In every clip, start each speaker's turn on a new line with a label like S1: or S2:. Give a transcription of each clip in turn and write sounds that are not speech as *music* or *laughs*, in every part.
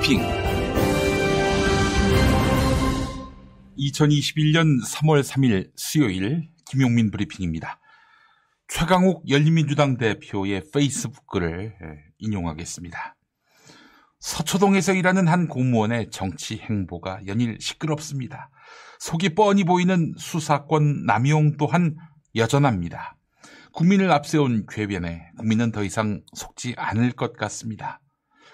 S1: 브리핑. 2021년 3월 3일 수요일 김용민 브리핑입니다. 최강욱 열린민주당 대표의 페이스북 글을 인용하겠습니다. 서초동에서 일하는 한 공무원의 정치 행보가 연일 시끄럽습니다. 속이 뻔히 보이는 수사권 남용 또한 여전합니다. 국민을 앞세운 궤변에 국민은 더 이상 속지 않을 것 같습니다.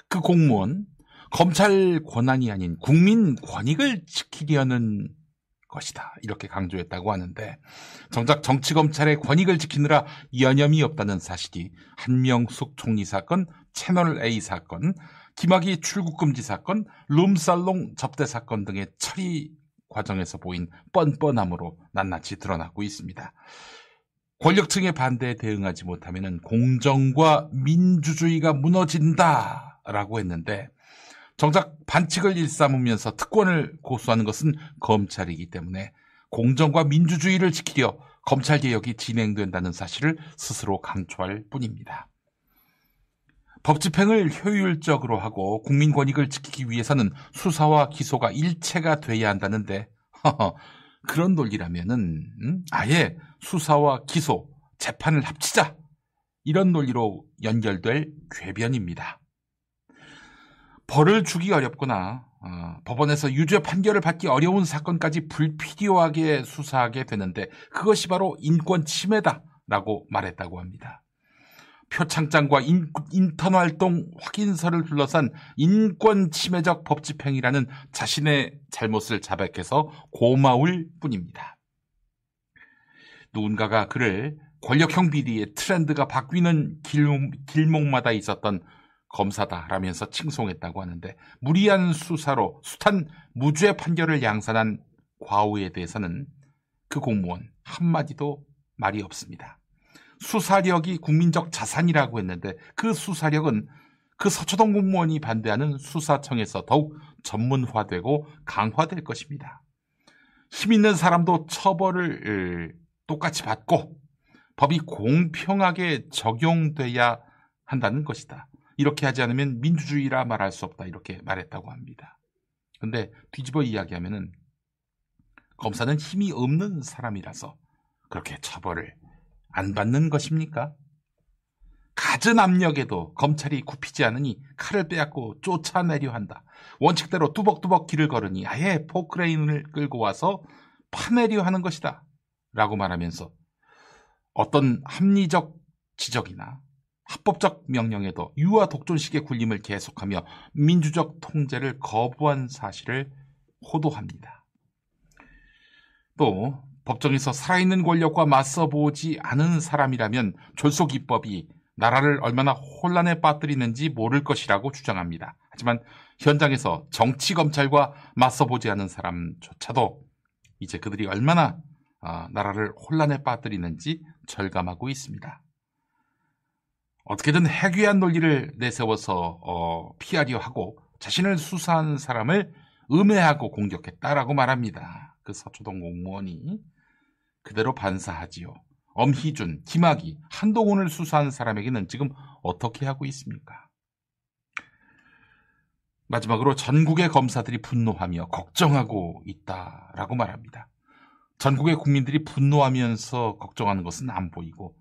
S1: 그 공무원, 검찰 권한이 아닌 국민 권익을 지키려는 것이다. 이렇게 강조했다고 하는데 정작 정치 검찰의 권익을 지키느라 여념이 없다는 사실이 한명숙 총리 사건, 채널 A 사건, 김학의 출국 금지 사건, 룸살롱 접대 사건 등의 처리 과정에서 보인 뻔뻔함으로 낱낱이 드러나고 있습니다. 권력층의 반대에 대응하지 못하면 공정과 민주주의가 무너진다라고 했는데 정작 반칙을 일삼으면서 특권을 고수하는 것은 검찰이기 때문에 공정과 민주주의를 지키려 검찰 개혁이 진행된다는 사실을 스스로 강조할 뿐입니다. 법 집행을 효율적으로 하고 국민 권익을 지키기 위해서는 수사와 기소가 일체가 돼야 한다는데 그런 논리라면은 음? 아예 수사와 기소, 재판을 합치자 이런 논리로 연결될 궤변입니다. 벌을 주기 어렵거나 어, 법원에서 유죄 판결을 받기 어려운 사건까지 불필요하게 수사하게 되는데 그것이 바로 인권 침해다라고 말했다고 합니다. 표창장과 인, 인턴 활동 확인서를 둘러싼 인권 침해적 법 집행이라는 자신의 잘못을 자백해서 고마울 뿐입니다. 누군가가 그를 권력형 비리의 트렌드가 바뀌는 길, 목마다 있었던 검사다라면서 칭송했다고 하는데 무리한 수사로 숱한 무죄 판결을 양산한 과오에 대해서는 그 공무원 한마디도 말이 없습니다. 수사력이 국민적 자산이라고 했는데 그 수사력은 그 서초동 공무원이 반대하는 수사청에서 더욱 전문화되고 강화될 것입니다. 힘 있는 사람도 처벌을 똑같이 받고 법이 공평하게 적용돼야 한다는 것이다. 이렇게 하지 않으면 민주주의라 말할 수 없다. 이렇게 말했다고 합니다. 근데 뒤집어 이야기하면은 검사는 힘이 없는 사람이라서 그렇게 처벌을 안 받는 것입니까? 갖은 압력에도 검찰이 굽히지 않으니 칼을 빼앗고 쫓아내려 한다. 원칙대로 뚜벅뚜벅 길을 걸으니 아예 포크레인을 끌고 와서 파내려 하는 것이다. 라고 말하면서 어떤 합리적 지적이나 합법적 명령에도 유아 독존식의 군림을 계속하며 민주적 통제를 거부한 사실을 호도합니다. 또 법정에서 살아있는 권력과 맞서 보지 않은 사람이라면 졸속입법이 나라를 얼마나 혼란에 빠뜨리는지 모를 것이라고 주장합니다. 하지만 현장에서 정치 검찰과 맞서 보지 않은 사람조차도 이제 그들이 얼마나 아, 나라를 혼란에 빠뜨리는지 절감하고 있습니다. 어떻게든 해괴한 논리를 내세워서 어, 피하려 하고 자신을 수사한 사람을 음해하고 공격했다라고 말합니다. 그 서초동 공무원이 그대로 반사하지요. 엄희준, 김학이, 한동훈을 수사한 사람에게는 지금 어떻게 하고 있습니까? 마지막으로 전국의 검사들이 분노하며 걱정하고 있다라고 말합니다. 전국의 국민들이 분노하면서 걱정하는 것은 안 보이고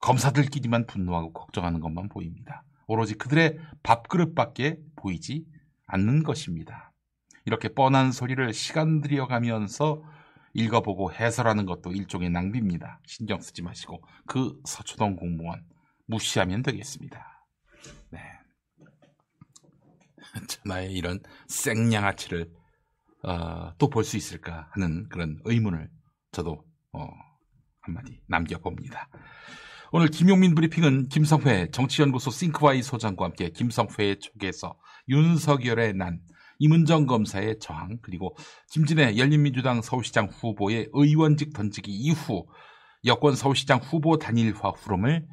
S1: 검사들끼리만 분노하고 걱정하는 것만 보입니다. 오로지 그들의 밥그릇밖에 보이지 않는 것입니다. 이렇게 뻔한 소리를 시간 들여가면서 읽어보고 해설하는 것도 일종의 낭비입니다. 신경 쓰지 마시고 그 서초동 공무원 무시하면 되겠습니다. 네. *laughs* 전하의 이런 생양아치를 어, 또볼 수 있을까 하는 그런 의문을 저도 어, 한마디 남겨봅니다. 오늘 김용민 브리핑은 김성회 정치연구소 싱크와이 소장과 함께 김성회의 촉에서 윤석열의 난, 이문정 검사의 저항, 그리고 김진애 열린민주당 서울시장 후보의 의원직 던지기 이후 여권 서울시장 후보 단일화 후름을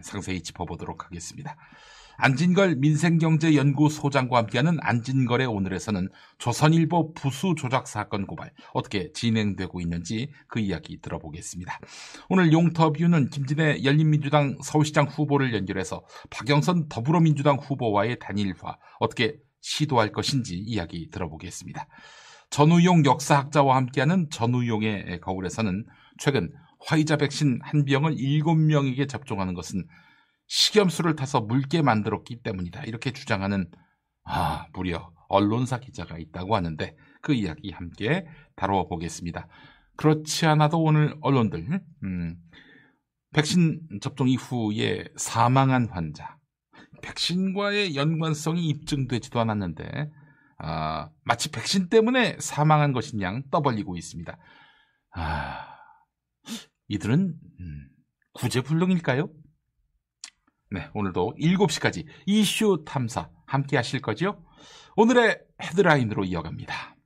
S1: 상세히 짚어보도록 하겠습니다. 안진걸 민생경제연구소장과 함께하는 안진걸의 오늘에서는 조선일보 부수 조작 사건 고발 어떻게 진행되고 있는지 그 이야기 들어보겠습니다. 오늘 용터뷰는 김진애 열린민주당 서울시장 후보를 연결해서 박영선 더불어민주당 후보와의 단일화 어떻게 시도할 것인지 이야기 들어보겠습니다. 전우용 역사학자와 함께하는 전우용의 거울에서는 최근 화이자 백신 한 병을 7명에게 접종하는 것은 식염수를 타서 묽게 만들었기 때문이다. 이렇게 주장하는 아, 무려 언론사 기자가 있다고 하는데 그 이야기 함께 다뤄 보겠습니다. 그렇지 않아도 오늘 언론들 음, 백신 접종 이후에 사망한 환자 백신과의 연관성이 입증되지도 않았는데 아, 마치 백신 때문에 사망한 것인 양 떠벌리고 있습니다. 아, 이들은 음, 구제불능일까요? 네, 오늘도 7시까지 이슈 탐사 함께 하실 거죠? 오늘의 헤드라인으로 이어갑니다.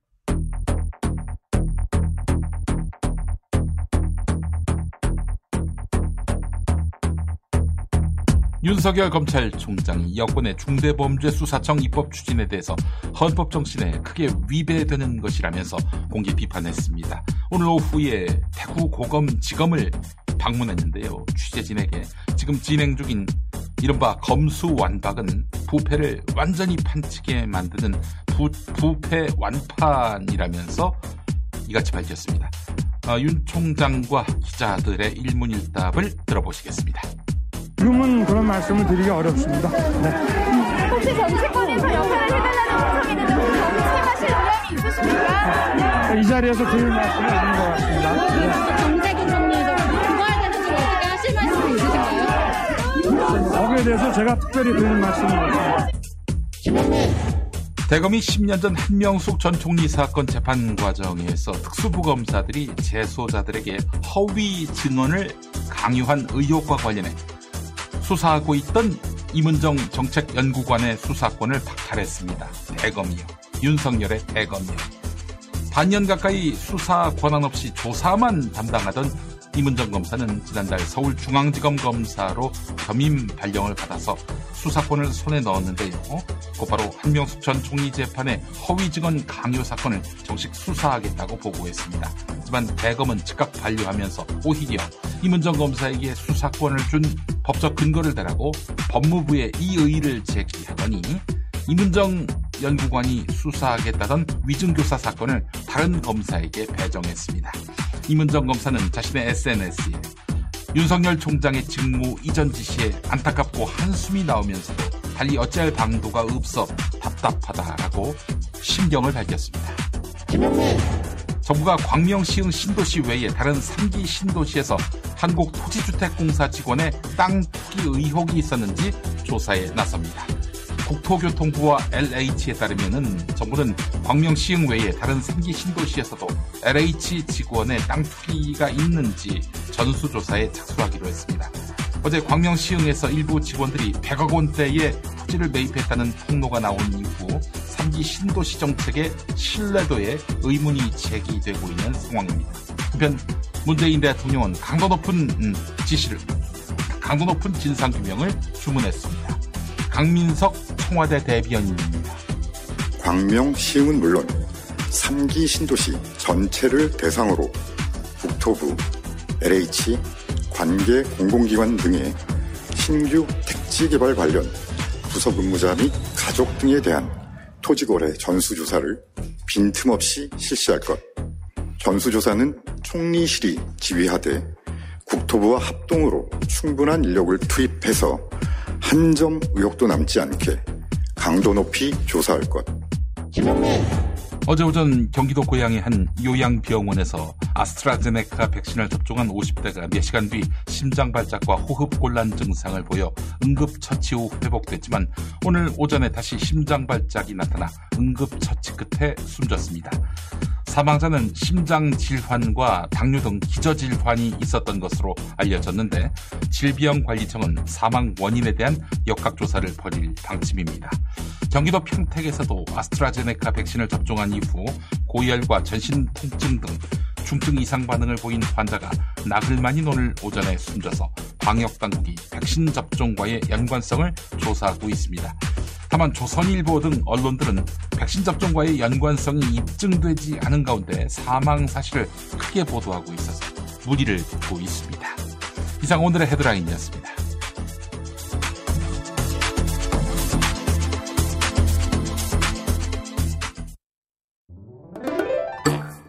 S1: 윤석열 검찰총장이 여권의 중대범죄수사청 입법 추진에 대해서 헌법 정신에 크게 위배되는 것이라면서 공개 비판했습니다. 오늘 오후에 대구 고검 지검을 방문했는데요. 취재진에게 지금 진행 중인 이른바 검수완박은 부패를 완전히 판치게 만드는 부, 부패 완판이라면서 이같이 밝혔습니다. 어, 윤 총장과 기자들의 일문일답을 들어보시겠습니다.
S2: 지금은 그런 말씀을 드리기 어렵습니다. 네.
S3: 혹시 정치권에서 역할을 해달라는 요청이 있는데 정치하실 의향이 있으십니까?
S2: 이 자리에서 드릴 말씀이 있는 것 같습니다. 네. 거기에 대해서 제가 특별히 말씀이 없습니다.
S1: 대검이 10년 전 한명숙 전 총리 사건 재판 과정에서 특수부 검사들이 재소자들에게 허위 증언을 강요한 의혹과 관련해 수사하고 있던 이문정 정책연구관의 수사권을 박탈했습니다. 대검이요. 윤석열의 대검이요. 반년 가까이 수사 권한 없이 조사만 담당하던 이문정 검사는 지난달 서울중앙지검 검사로 겸임 발령을 받아서 수사권을 손에 넣었는데요. 곧바로 한명숙 전 총리 재판의 허위 증언 강요 사건을 정식 수사하겠다고 보고했습니다. 하지만 대검은 즉각 반려하면서 오히려 이문정 검사에게 수사권을 준 법적 근거를 대라고 법무부에 이 의의를 제기하더니 이문정 연구관이 수사하겠다던 위증교사 사건을 다른 검사에게 배정했습니다. 이문정 검사는 자신의 SNS에 윤석열 총장의 직무 이전 지시에 안타깝고 한숨이 나오면서도 달리 어찌할 방도가 없어 답답하다라고 심경을 밝혔습니다. 정부가 광명 시흥 신도시 외에 다른 3기 신도시에서 한국토지주택공사 직원의 땅 투기 의혹이 있었는지 조사에 나섭니다. 국토교통부와 LH에 따르면 정부는 광명 시흥 외에 다른 3기 신도시에서도 LH 직원의 땅 투기가 있는지 전수조사에 착수하기로 했습니다. 어제 광명 시흥에서 일부 직원들이 100억 원대의 토지를 매입했다는 폭로가 나온 이후 3기 신도시 정책의 신뢰도에 의문이 제기되고 있는 상황입니다. 한편 문재인 대통령은 강도 높은 음, 지시를 강도 높은 진상규명을 주문했습니다. 강민석 청와대 대변인입니다.
S4: 광명 시흥은 물론 3기 신도시 전체를 대상으로 국토부, LH, 관계 공공기관 등의 신규 택지 개발 관련 부서 근무자 및 가족 등에 대한 토지거래 전수조사를 빈틈없이 실시할 것. 전수조사는 총리실이 지휘하되 국토부와 합동으로 충분한 인력을 투입해서 한 점 의혹도 남지 않게 강도 높이 조사할 것.
S1: 어제 오전 경기도 고양의 한 요양병원에서 아스트라제네카 백신을 접종한 50대가 4시간 뒤 심장 발작과 호흡 곤란 증상을 보여 응급처치 후 회복됐지만 오늘 오전에 다시 심장 발작이 나타나 응급처치 끝에 숨졌습니다. 사망자는 심장 질환과 당뇨 등 기저 질환이 있었던 것으로 알려졌는데 질병관리청은 사망 원인에 대한 역학조사를 벌일 방침입니다. 경기도 평택에서도 아스트라제네카 백신을 접종한 이후 고열과 전신 통증 등 중증 이상 반응을 보인 환자가 나흘 만인 오늘 오전에 숨져서 방역 당국이 백신 접종과의 연관성을 조사하고 있습니다. 다만 조선일보 등 언론들은 백신 접종과의 연관성이 입증되지 않은 가운데 사망 사실을 크게 보도하고 있어서 무리를 빚고 있습니다. 이상 오늘의 헤드라인이었습니다.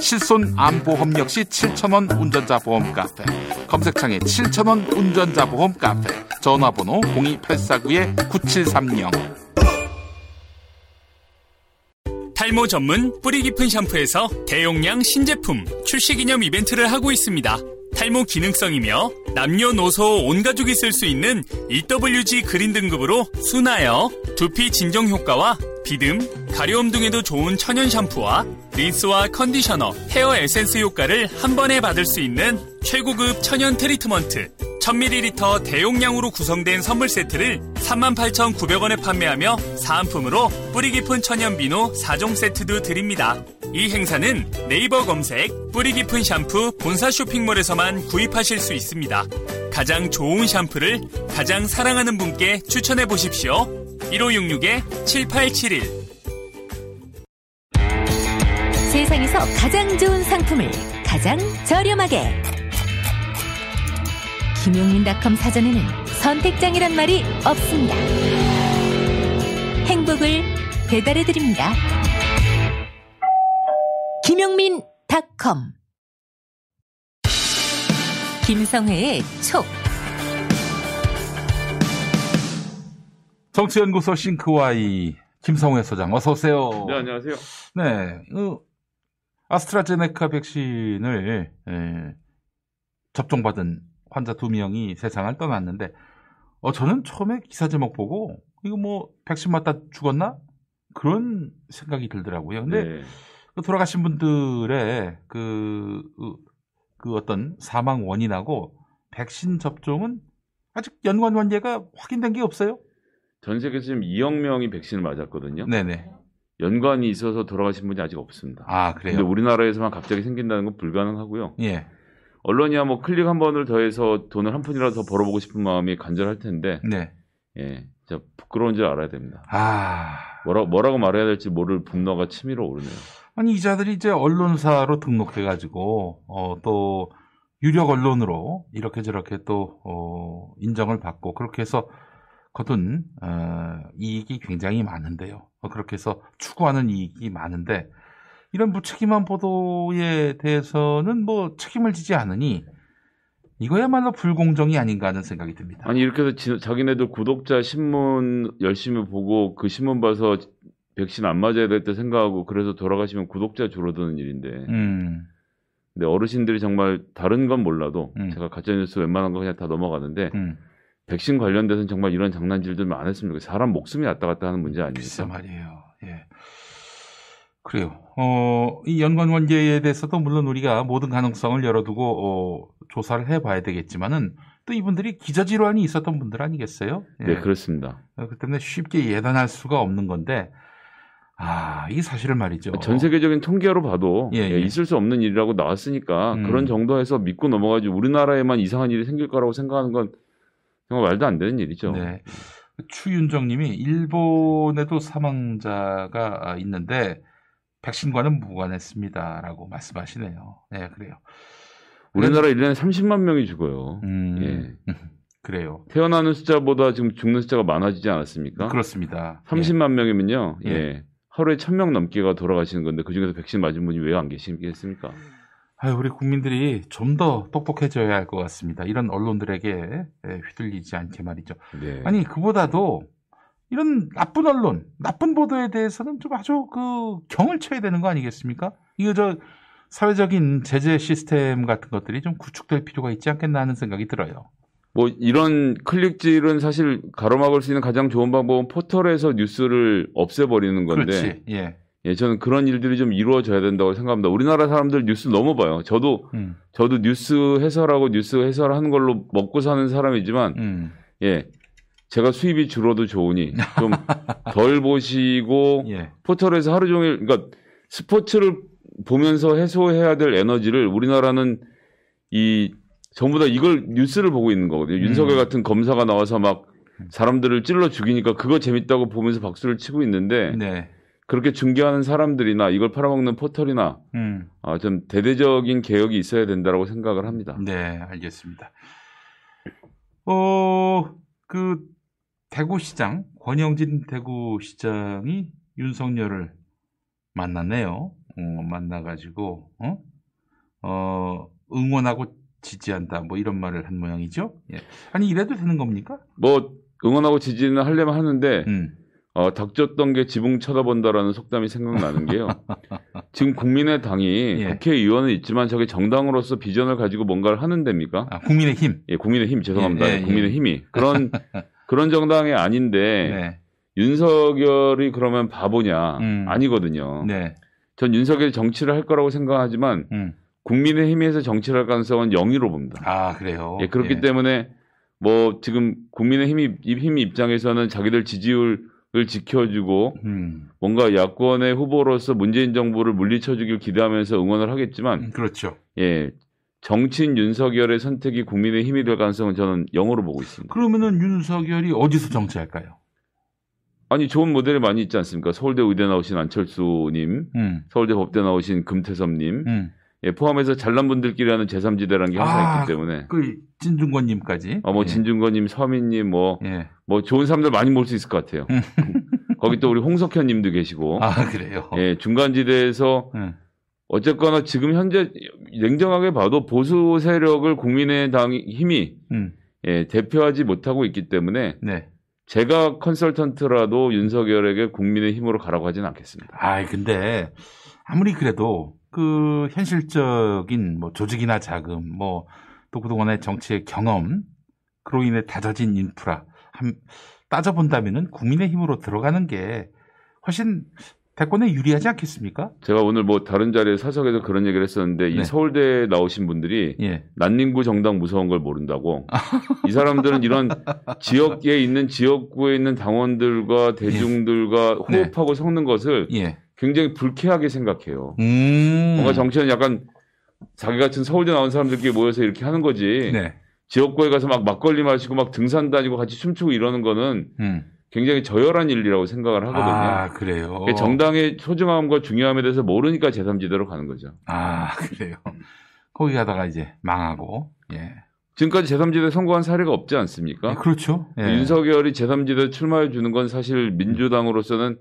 S1: 실손 암보험 역시 7,000원 운전자 보험 카페. 검색창에 7,000원 운전자 보험 카페. 전화번호 02849-9730.
S5: 탈모 전문 뿌리 깊은 샴푸에서 대용량 신제품 출시 기념 이벤트를 하고 있습니다. 탈모 기능성이며 남녀노소 온 가족이 쓸 수 있는 EWG 그린 등급으로 순하여 두피 진정 효과와 비듬, 가려움 등에도 좋은 천연 샴푸와 린스와 컨디셔너, 헤어 에센스 효과를 한 번에 받을 수 있는 최고급 천연 트리트먼트 1000ml 대용량으로 구성된 선물 세트를 38,900원에 판매하며 사은품으로 뿌리 깊은 천연 비누 4종 세트도 드립니다. 이 행사는 네이버 검색 뿌리 깊은 샴푸 본사 쇼핑몰에서만 구입하실 수 있습니다. 가장 좋은 샴푸를 가장 사랑하는 분께 추천해 보십시오. 1566-7871
S6: 세상에서 가장 좋은 상품을 가장 저렴하게 김용민닷컴 사전에는 선택장이란 말이 없습니다. 행복을 배달해 드립니다. 김용민닷컴 김성회의 촉
S1: 정치연구소 싱크와이 김성회 소장 어서 오세요.
S7: 네, 안녕하세요.
S1: 네, 그 아스트라제네카 백신을 에, 접종받은 환자 두 명이 세상을 떠났는데, 어 저는 처음에 기사 제목 보고 이거 뭐 백신 맞다 죽었나 그런 생각이 들더라고요. 근데
S7: 네.
S1: 그 돌아가신 분들의 그, 그, 그 어떤 사망 원인하고 백신 접종은 아직 연관 관계가 확인된 게 없어요.
S7: 전 세계에서 지금 2억 명이 백신을 맞았거든요.
S1: 네네.
S7: 연관이 있어서 돌아가신 분이 아직 없습니다.
S1: 아
S7: 근데
S1: 그래요.
S7: 우리나라에서만 갑자기 생긴다는 건 불가능하고요.
S1: 예.
S7: 언론이야 뭐 클릭 한 번을 더해서 돈을 한 푼이라도 더 벌어보고 싶은 마음이 간절할 텐데,
S1: 네.
S7: 예, 진짜 부끄러운 줄 알아야 됩니다.
S1: 아
S7: 뭐라, 뭐라고 말해야 될지 모를 분노가 치밀어 오르네요.
S1: 아니 이자들이 이제 언론사로 등록해가지고 어, 또 유력 언론으로 이렇게 저렇게 또 어, 인정을 받고 그렇게 해서 거둔 어, 이익이 굉장히 많은데요. 어, 그렇게 해서 추구하는 이익이 많은데 이런 무책임한 보도에 대해서는 뭐 책임을 지지 않으니 이거야말로 불공정이 아닌가 하는 생각이 듭니다.
S7: 아니, 이렇게 해서 지- 자기네들 구독자 신문 열심히 보고 그 신문 봐서 백신 안 맞아야 될 때 생각하고 그래서 돌아가시면 구독자 줄어드는 일인데,
S1: 음,
S7: 근데 어르신들이 정말 다른 건 몰라도
S1: 음.
S7: 제가 가짜 뉴스 웬만한 거 그냥 다 넘어가는데
S1: 음,
S7: 백신 관련돼서는 정말 이런 장난질들 안 했으면 좋겠어요. 사람 목숨이 왔다 갔다 하는 문제
S1: 글쎄
S7: 아닙니까?
S1: 말이에요. 예. 그래요. 어, 이 연관 관계에 대해서도 물론 우리가 모든 가능성을 열어두고 어, 조사를 해봐야 되겠지만은 또 이분들이 기저질환이 있었던 분들 아니겠어요? 예.
S7: 네, 그렇습니다.
S1: 어, 그 때문에 쉽게 예단할 수가 없는 건데 아, 이 사실은 말이죠.
S7: 전 세계적인 통계로 봐도
S1: 예,
S7: 예,
S1: 예.
S7: 있을 수 없는 일이라고 나왔으니까
S1: 음.
S7: 그런 정도에서 믿고 넘어가지 우리나라에만 이상한 일이 생길 거라고 생각하는 건 정말 말도 안 되는 일이죠.
S1: 네. 추윤정 님이 일본에도 사망자가 있는데 백신과는 무관했습니다라고 말씀하시네요. 네, 그래요.
S7: 우리나라 1년에 30만 명이 죽어요.
S1: 음,
S7: 예. *laughs*
S1: 그래요.
S7: 태어나는 숫자보다 지금 죽는 숫자가 많아지지 않았습니까?
S1: 그렇습니다.
S7: 30만 명이면요.
S1: 예.
S7: 예. 하루에 1000명 넘게가 돌아가시는 건데 그중에서 백신 맞은 분이 왜 안 계시겠습니까?
S1: 아유, 우리 국민들이 좀 더 똑똑해져야 할 것 같습니다. 이런 언론들에게 예, 휘둘리지 않게 말이죠.
S7: 네.
S1: 아니, 그보다도 이런 나쁜 언론, 나쁜 보도에 대해서는 좀 아주 그 경을 쳐야 되는 거 아니겠습니까? 이거 저 사회적인 제재 시스템 같은 것들이 좀 구축될 필요가 있지 않겠나 하는 생각이 들어요.
S7: 뭐 이런 클릭질은 사실 가로막을 수 있는 가장 좋은 방법은 포털에서 뉴스를 없애버리는 건데
S1: 그렇지. 예.
S7: 예, 저는 그런 일들이 좀 이루어져야 된다고 생각합니다. 우리나라 사람들 뉴스 너무 봐요. 저도
S1: 음.
S7: 저도 뉴스 해설하고 뉴스 해설하는 걸로 먹고 사는 사람이지만
S1: 음.
S7: 예. 제가 수입이 줄어도 좋으니 좀 *laughs* 덜 보시고
S1: 예.
S7: 포털에서 하루 종일 그러니까 스포츠를 보면서 해소해야 될 에너지를 우리나라는 이 전부 다 이걸 뉴스를 보고 있는 거거든요. 윤석열
S1: 음.
S7: 같은 검사가 나와서 막 사람들을 찔러 죽이니까 그거 재밌다고 보면서 박수를 치고 있는데
S1: 네.
S7: 그렇게 중계하는 사람들이나 이걸 팔아먹는 포털이나
S1: 음.
S7: 아, 좀 대대적인 개혁이 있어야 된다고 생각을 합니다.
S1: 네, 알겠습니다. 어, 그 대구시장 권영진 대구시장이 윤석열을 만났네요. 어, 만나가지고 어? 어, 응원하고 지지한다 뭐 이런 말을 한 모양이죠. 예. 아니 이래도 되는 겁니까?
S7: 뭐 응원하고 지지는 하려면 하는데
S1: 음.
S7: 어, 닥쳤던 게 지붕 쳐다본다라는 속담이 생각나는 게요. *laughs* 지금 국민의당이
S1: 예.
S7: 국회의원은 있지만 저게 정당으로서 비전을 가지고 뭔가를 하는 데입니까?
S1: 아, 국민의힘.
S7: 예, 국민의힘 죄송합니다.
S1: 예, 예, 예.
S7: 국민의힘이 그런 *laughs* 그런 정당이 아닌데
S1: 네.
S7: 윤석열이 그러면 바보냐?
S1: 음.
S7: 아니거든요.
S1: 네.
S7: 전 윤석열이 정치를 할 거라고 생각하지만
S1: 음.
S7: 국민의힘에서 정치를 할 가능성은 0이로 봅니다.
S1: 아 그래요.
S7: 예, 그렇기
S1: 예.
S7: 때문에 뭐 지금 국민의힘 힘 입장에서는 자기들 지지율을 지켜주고
S1: 음.
S7: 뭔가 야권의 후보로서 문재인 정부를 물리쳐주길 기대하면서 응원을 하겠지만
S1: 음, 그렇죠.
S7: 예 정치인 윤석열의 선택이 국민의 힘이 될 가능성은 저는 0으로 보고 있습니다.
S1: 그러면은 윤석열이 어디서 정치할까요?
S7: 아니 좋은 모델이 많이 있지 않습니까? 서울대 의대 나오신 안철수님,
S1: 음.
S7: 서울대 법대 나오신 금태섭님,
S1: 음.
S7: 예, 포함해서 잘난 분들끼리 하는 제3지대라는 게 항상
S1: 아,
S7: 있기 때문에
S1: 그 진중권님까지.
S7: 어, 뭐
S1: 예.
S7: 진중권님, 서민님, 뭐
S1: 예.
S7: 뭐 좋은 사람들 많이 몰수 있을 것 같아요. *laughs* 거기 또 우리 홍석현님도 계시고,
S1: 아 그래요.
S7: 예, 중간지대에서
S1: 예.
S7: 어쨌거나 지금 현재 냉정하게 봐도 보수 세력을 국민의당 힘이
S1: 음.
S7: 예, 대표하지 못하고 있기 때문에
S1: 네.
S7: 제가 컨설턴트라도 윤석열에게 국민의 힘으로 가라고 하진 않겠습니다.
S1: 아 근데 아무리 그래도 그 현실적인 뭐 조직이나 자금 뭐 또 그동안의 정치의 경험 그로 인해 다져진 인프라 한 따져본다면은 국민의 힘으로 들어가는 게 훨씬 대권에 유리하지 않겠습니까?
S7: 제가 오늘 뭐 다른 자리에 사석에서 그런 얘기를 했었는데 이
S1: 네.
S7: 서울대에 나오신 분들이
S1: 예.
S7: 난닝구 정당 무서운 걸 모른다고. 이 사람들은 이런 지역에 있는 지역구에 있는 당원들과 대중들과
S1: 네.
S7: 호흡하고 섞는 것을
S1: 예.
S7: 굉장히 불쾌하게 생각해요.
S1: 음.
S7: 뭔가 정치는 약간 자기 같은 서울대 나온 사람들끼리 모여서 이렇게 하는 거지.
S1: 네.
S7: 지역구에 가서 막 막걸리 마시고 막 등산 다니고 같이 춤추고 이러는 거는
S1: 음.
S7: 굉장히 저열한 일이라고 생각을 하거든요.
S1: 아 그래요.
S7: 정당의 소중함과 중요함에 대해서 모르니까 제3지대로 가는 거죠.
S1: 아 *laughs* 그래요. 거기 가다가 이제 망하고. 예.
S7: 지금까지 제3지대 선거한 사례가 없지 않습니까?
S1: 예, 그렇죠. 예.
S7: 윤석열이 제3지대 출마해 주는 건 사실 민주당으로서는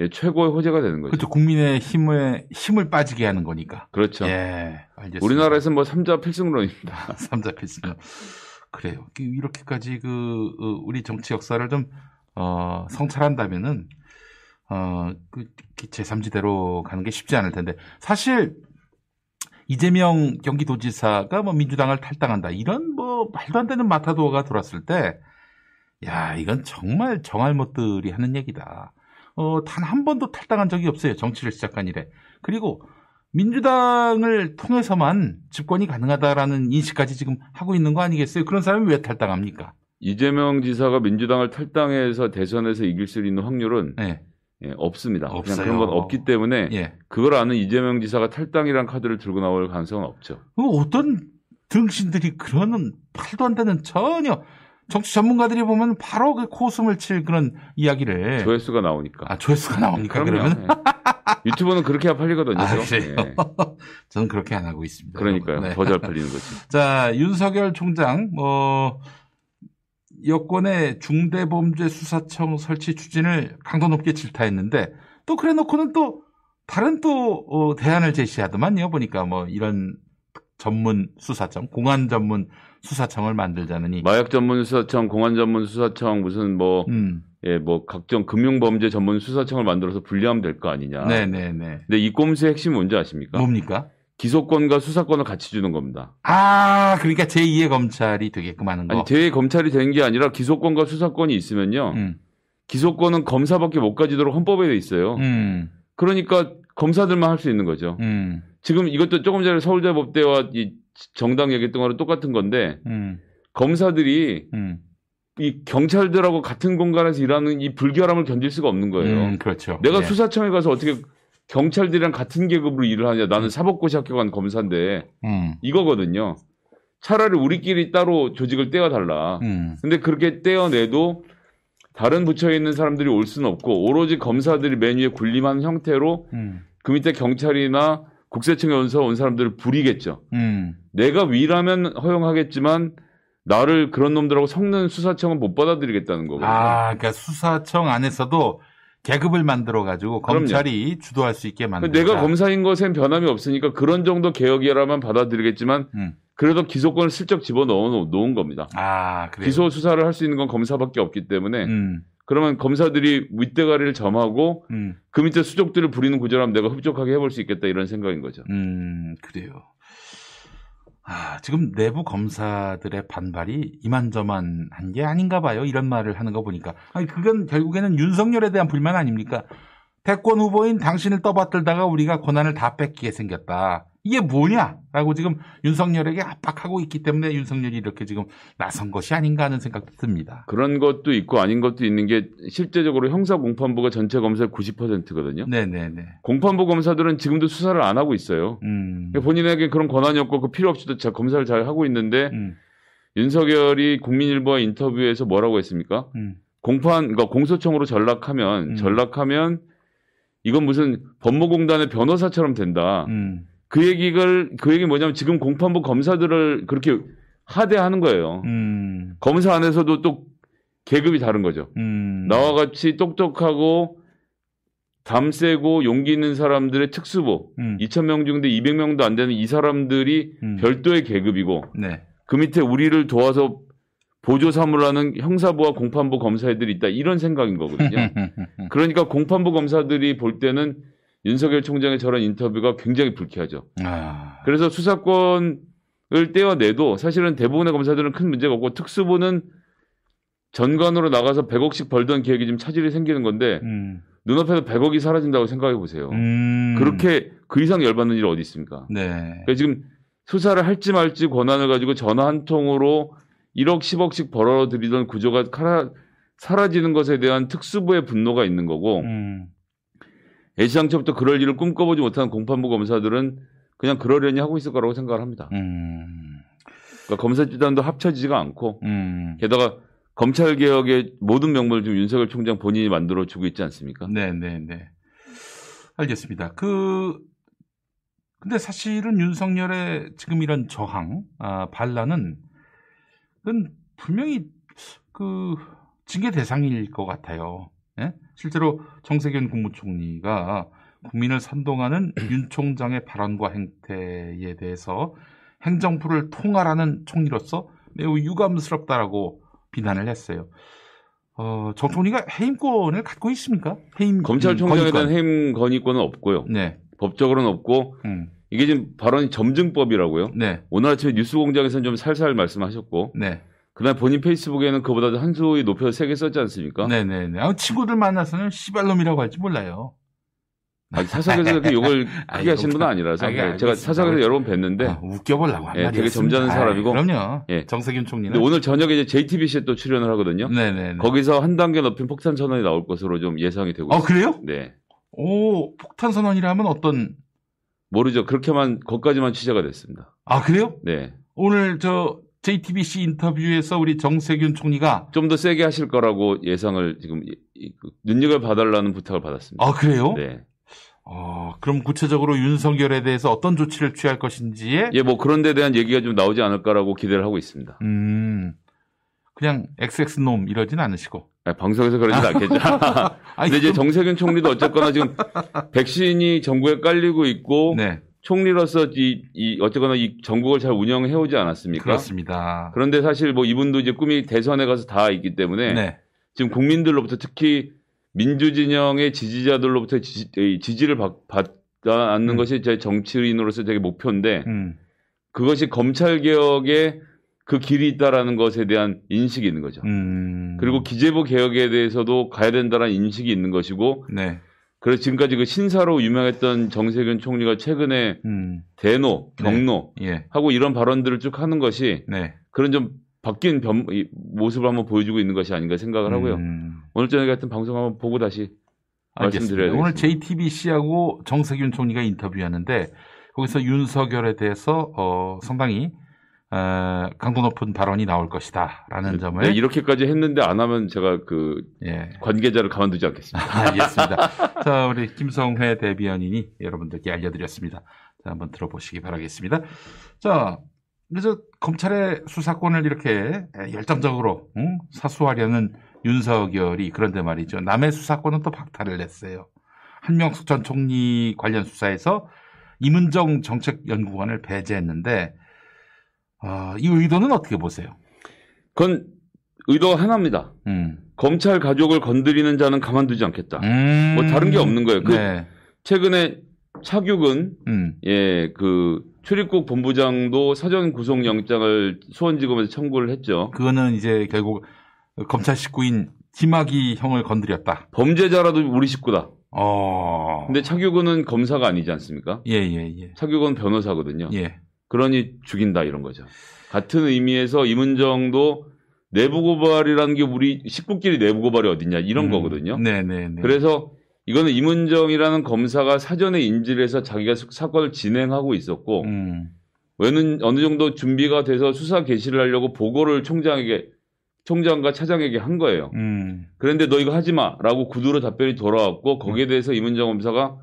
S7: 예, 최고의 호재가 되는 거죠.
S1: 그렇죠. 국민의 힘에 힘을 빠지게 하는 거니까.
S7: 그렇죠.
S1: 예, 알겠습니다.
S7: 우리나라에서는 뭐 3자 필승론입니다. *laughs*
S1: 삼잡혔으면 그래요. 그 이렇게까지 그 어, 우리 정치 역사를 좀 어, 성찰한다면은 어 그 제3지대로 가는 게 쉽지 않을 텐데 사실 이재명 경기도지사가 뭐 민주당을 탈당한다 이런 뭐 말도 안 되는 마타도어가 돌았을 때 야, 이건 정말 정알못들이 하는 얘기다. 어, 단 한 번도 탈당한 적이 없어요. 정치를 시작한 이래. 그리고 민주당을 통해서만 집권이 가능하다라는 인식까지 지금 하고 있는 거 아니겠어요? 그런 사람이 왜 탈당합니까?
S7: 이재명 지사가 민주당을 탈당해서 대선에서 이길 수 있는 확률은
S1: 네.
S7: 예, 없습니다. 그냥
S1: 없어요.
S7: 그런 건 없기 때문에
S1: 예.
S7: 그걸 아는 이재명 지사가 탈당이란 카드를 들고 나올 가능성은 없죠.
S1: 그 어떤 등신들이 그러는 말도 안 되는 전혀 정치 전문가들이 보면 바로 그 코웃음을 칠 그런 이야기를
S7: 조회수가 나오니까.
S1: 아 조회수가
S7: 그럼요.
S1: 그러면?
S7: 예. 유튜브는 그렇게 해야 팔리거든요.
S1: 아,
S7: 저.
S1: 그래요?
S7: 예. *laughs*
S1: 저는 그렇게 안 하고 있습니다.
S7: 그러니까요.
S1: 네.
S7: 더잘 팔리는 거지. *laughs*
S1: 자, 윤석열 총장, 뭐, 여권의 중대범죄수사청 설치 추진을 강도 높게 질타했는데, 또 그래 놓고는 또, 다른 또, 어, 대안을 제시하더만요. 보니까 뭐, 이런 전문 수사청, 공안 전문 수사청을 만들자느니.
S7: 마약 전문 수사청, 공안 전문 수사청, 무슨 뭐,
S1: 음,
S7: 예, 뭐, 각종 금융 범죄 전문 수사청을 만들어서 분리하면 될 거 아니냐.
S1: 네네네.
S7: 근데 이 꼼수의 핵심이 뭔지 아십니까?
S1: 뭡니까?
S7: 기소권과 수사권을 같이 주는 겁니다.
S1: 아, 그러니까 제2의 검찰이 되게끔 하는 거.
S7: 아니 제 검찰이 된게 아니라 기소권과 수사권이 있으면요.
S1: 음.
S7: 기소권은 검사밖에 못 가지도록 헌법에 돼 있어요.
S1: 음.
S7: 그러니까 검사들만 할 수 있는 거죠.
S1: 음.
S7: 지금 이것도 조금 전에 서울대 법대와 이 정당 얘기했던 거랑 똑같은 건데
S1: 음.
S7: 검사들이
S1: 음.
S7: 이 경찰들하고 같은 공간에서 일하는 이 불결함을 견딜 수가 없는 거예요.
S1: 음, 그렇죠.
S7: 내가
S1: 네.
S7: 수사청에 가서 어떻게 경찰들이랑 같은 계급으로 일을 하냐. 나는 사법고시 학교 간 검사인데
S1: 음.
S7: 이거거든요. 차라리 우리끼리 따로 조직을 떼어달라.
S1: 음.
S7: 근데 그렇게 떼어내도 다른 부처에 있는 사람들이 올 수는 없고 오로지 검사들이 맨 위에 군림하는 형태로
S1: 음.
S7: 그 밑에 경찰이나 국세청에 온서 온 사람들을 부리겠죠.
S1: 음.
S7: 내가 위라면 허용하겠지만 나를 그런 놈들하고 섞는 수사청은 못 받아들이겠다는 거거든요.
S1: 아, 그러니까 수사청 안에서도 계급을 만들어 가지고
S7: 그럼요.
S1: 검찰이 주도할 수 있게 만든.
S7: 내가 검사인 것엔 변함이 없으니까 그런 정도 개혁이라면 받아들이겠지만
S1: 음.
S7: 그래도 기소권을 슬쩍 집어넣어 놓은 겁니다.
S1: 아, 그래요.
S7: 기소 수사를 할 수 있는 건 검사밖에 없기 때문에
S1: 음.
S7: 그러면 검사들이 윗대가리를 점하고
S1: 음.
S7: 그 밑에 수족들을 부리는 구조라면 내가 흡족하게 해볼 수 있겠다 이런 생각인 거죠.
S1: 음, 그래요. 아, 지금 내부 검사들의 반발이 이만저만한 게 아닌가 봐요. 이런 말을 하는 거 보니까. 아니, 그건 결국에는 윤석열에 대한 불만 아닙니까? 대권 후보인 당신을 떠받들다가 우리가 권한을 다 뺏기게 생겼다. 이게 뭐냐라고 지금 윤석열에게 압박하고 있기 때문에 윤석열이 이렇게 지금 나선 것이 아닌가 하는 생각도 듭니다.
S7: 그런 것도 있고 아닌 것도 있는 게 실제적으로 형사 공판부가 전체 검사의 90%거든요.
S1: 네네네.
S7: 공판부 검사들은 지금도 수사를 안 하고 있어요.
S1: 음.
S7: 본인에게 그런 권한이 없고 그 필요 없이도 자- 검사를 잘 하고 있는데
S1: 음.
S7: 윤석열이 국민일보와 인터뷰에서 뭐라고 했습니까?
S1: 음.
S7: 공판, 그러니까 공소청으로 전락하면
S1: 음.
S7: 전락하면 이건 무슨 법무공단의 변호사처럼 된다.
S1: 음.
S7: 그 얘기를 그 얘기 뭐냐면 지금 공판부 검사들을 그렇게 하대하는 거예요.
S1: 음.
S7: 검사 안에서도 또 계급이 다른 거죠.
S1: 음.
S7: 나와 같이 똑똑하고 담 세고 용기 있는 사람들의 특수부
S1: 음.
S7: 2,000명 중인데 200명도 안 되는 이 사람들이
S1: 음.
S7: 별도의 계급이고
S1: 네.
S7: 그 밑에 우리를 도와서 보조 사무라는 형사부와 공판부 검사애들이 있다 이런 생각인 거거든요. *laughs* 그러니까 공판부 검사들이 볼 때는 윤석열 총장의 저런 인터뷰가 굉장히 불쾌하죠.
S1: 아.
S7: 그래서 수사권을 떼어내도 사실은 대부분의 검사들은 큰 문제가 없고 특수부는 전관으로 나가서 100억씩 벌던 계획이 좀 차질이 생기는 건데
S1: 음.
S7: 눈앞에서 100억이 사라진다고 생각해 보세요.
S1: 음.
S7: 그렇게 그 이상 열받는 일이 어디 있습니까?
S1: 네.
S7: 그러니까 지금 수사를 할지 말지 권한을 가지고 전화 한 통으로 1억, 10억씩 벌어들이던 구조가 사라지는 것에 대한 특수부의 분노가 있는 거고
S1: 음.
S7: 애시당초부터 그럴 일을 꿈꿔보지 못한 공판부 검사들은 그냥 그러려니 하고 있을 거라고 생각을 합니다.
S1: 음.
S7: 그러니까 검사 집단도 합쳐지지가 않고
S1: 음.
S7: 게다가 검찰 개혁의 모든 명분을 지금 윤석열 총장 본인이 만들어 주고 있지 않습니까?
S1: 네, 네, 네. 알겠습니다. 그 근데 사실은 윤석열의 지금 이런 저항, 아, 반란은 분명히 그 징계 대상일 것 같아요. 예? 실제로 정세균 국무총리가 국민을 선동하는 *clears throat* 윤 총장의 발언과 행태에 대해서 행정부를 통할하는 총리로서 매우 유감스럽다라고 비난을 했어요. 어, 정 총리가 해임권을 갖고 있습니까? 해임
S7: 검찰총장에
S1: 음,
S7: 대한
S1: 건의권.
S7: 해임 건의권은 없고요.
S1: 네,
S7: 법적으로는 없고
S1: 음,
S7: 이게 지금 발언이 점증법이라고요.
S1: 네,
S7: 오늘 아침에 뉴스공장에서는 좀 살살 말씀하셨고
S1: 네,
S7: 그날 본인 페이스북에는 그보다 한 수위 높여서 세개 썼지 않습니까?
S1: 네, 네, 네. 아, 친구들 만나서는 씨발놈이라고 할지 몰라요.
S7: 아니, 사석에서 이렇게 욕을 *laughs*
S1: 아,
S7: 크게 하신 분은 아니라서
S1: 아, 이게
S7: 네, 제가. 사석에서 여러 번 뵀는데
S1: 아, 웃겨보려고 한
S7: 예. 되게 점잖은 사람이고.
S1: 그럼요.
S7: 예.
S1: 정세균 총리는.
S7: 오늘 저녁에 이제 JTBC에 또 출연을 하거든요.
S1: 네, 네, 네.
S7: 거기서 한 단계 높인 폭탄 선언이 나올 것으로 좀 예상이 되고
S1: 아,
S7: 있습니다.
S1: 그래요?
S7: 네.
S1: 오, 폭탄 선언이라면 어떤?
S7: 모르죠. 그렇게만 거기까지만 취재가 됐습니다.
S1: 아, 그래요?
S7: 네.
S1: 오늘 저 JTBC 인터뷰에서 우리 정세균 총리가
S7: 좀 더 세게 하실 거라고 예상을 지금 그 눈여겨 봐달라는 부탁을 받았습니다.
S1: 아, 그래요?
S7: 네.
S1: 어, 그럼 구체적으로 윤석열에 대해서 어떤 조치를 취할 것인지에
S7: 예, 뭐 그런 데 대한 얘기가 좀 나오지 않을까라고 기대를 하고 있습니다.
S1: 음, 그냥 XX놈 이러진 않으시고.
S7: 아, 방송에서 그러진 *laughs* 않겠죠.
S1: 아니,
S7: 근데 이제
S1: 그럼-
S7: 정세균 총리도 어쨌거나 지금 백신이 전국에 깔리고 있고
S1: 네,
S7: 총리로서 이, 이 어쨌거나 이 전국을 잘 운영해 오지 않았습니까?
S1: 그렇습니다.
S7: 그런데 사실 뭐 이분도 이제 꿈이 대선에 가서 다 있기 때문에
S1: 네,
S7: 지금 국민들로부터 특히 민주진영의 지지자들로부터 지, 이 지지를 받, 않는
S1: 음.
S7: 것이 제 정치인으로서 되게 목표인데
S1: 음.
S7: 그것이 검찰 개혁에 그 길이 있다라는 것에 대한 인식이 있는 거죠.
S1: 음.
S7: 그리고 기재부 개혁에 대해서도 가야 된다는 인식이 있는 것이고
S1: 네.
S7: 그래서 지금까지 그 신사로 유명했던 정세균 총리가 최근에
S1: 음.
S7: 대노,
S1: 네.
S7: 경노
S1: 예.
S7: 하고 이런 발언들을 쭉 하는 것이
S1: 네.
S7: 그런 좀 바뀐 변, 이 모습을 한번 보여주고 있는 것이 아닌가 생각을 하고요.
S1: 음.
S7: 오늘 저녁에 같은 방송 한번 보고 다시 말씀드려야
S1: 알겠습니다. 오늘. JTBC하고 정세균 총리가 인터뷰하는데 거기서 윤석열에 대해서 어, 상당히 어, 강도 높은 발언이 나올 것이다라는 점을
S7: 네, 이렇게까지 했는데 안 하면 제가 그
S1: 예.
S7: 관계자를 가만두지 않겠습니다.
S1: 알겠습니다. 자, 우리 김성회 대변인이 여러분들께 알려드렸습니다. 자, 한번 들어보시기 바라겠습니다. 자, 그래서 검찰의 수사권을 이렇게 열정적으로 응? 사수하려는 윤석열이 그런데 말이죠. 남의 수사권은 또 박탈을 냈어요. 한명숙 전 총리 관련 수사에서 이문정 정책연구원을 배제했는데 어, 이 의도는 어떻게 보세요?
S7: 그건 의도가 하나입니다.
S1: 음.
S7: 검찰 가족을 건드리는 자는 가만두지 않겠다.
S1: 음.
S7: 뭐 다른 게 없는 거예요. 그
S1: 네.
S7: 최근에 차규근
S1: 음.
S7: 예, 그 출입국 본부장도 사전 구속 영장을 수원지검에서 청구를 했죠.
S1: 그거는 이제 결국 검찰 식구인 김학의 형을 건드렸다.
S7: 범죄자라도 우리 식구다.
S1: 어.
S7: 근데 차규근은 검사가 아니지 않습니까?
S1: 예, 예, 예.
S7: 차규근 변호사거든요.
S1: 예.
S7: 그러니 죽인다 이런 거죠. 같은 의미에서 이문정도 내부 고발이라는 게 우리 식구끼리 내부 고발이 어딨냐 이런
S1: 음.
S7: 거거든요.
S1: 네, 네, 네.
S7: 그래서 이거는 이문정이라는 검사가 사전에 인지를 해서 자기가 수- 사건을 진행하고 있었고
S1: 음.
S7: 왜는 어느 정도 준비가 돼서 수사 개시를 하려고 보고를 총장에게 총장과 차장에게 한 거예요.
S1: 음.
S7: 그런데 너 이거 하지 마라고 구두로 답변이 돌아왔고 거기에 대해서 이문정 검사가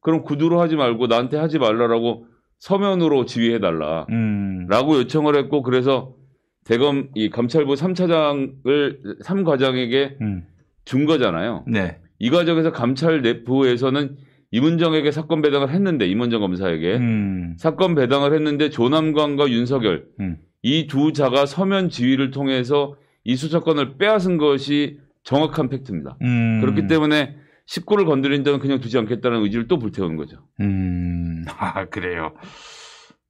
S7: 그럼 구두로 하지 말고 나한테 하지 말라라고 서면으로 지휘해 달라.
S1: 음.
S7: 라고 요청을 했고 그래서 대검 이 감찰부 3차장을 3과장에게
S1: 음.
S7: 준 거잖아요.
S1: 네.
S7: 이 과정에서 감찰 내부에서는 이문정에게 사건 배당을 했는데 이문정 검사에게
S1: 음.
S7: 사건 배당을 했는데 조남관과 윤석열
S1: 음.
S7: 이두 자가 서면 지휘를 통해서 이 수사권을 빼앗은 것이 정확한 팩트입니다.
S1: 음.
S7: 그렇기 때문에 식구를 건드린 자는 그냥 두지 않겠다는 의지를 또 불태우는 거죠.
S1: 음. *laughs* 아, 그래요.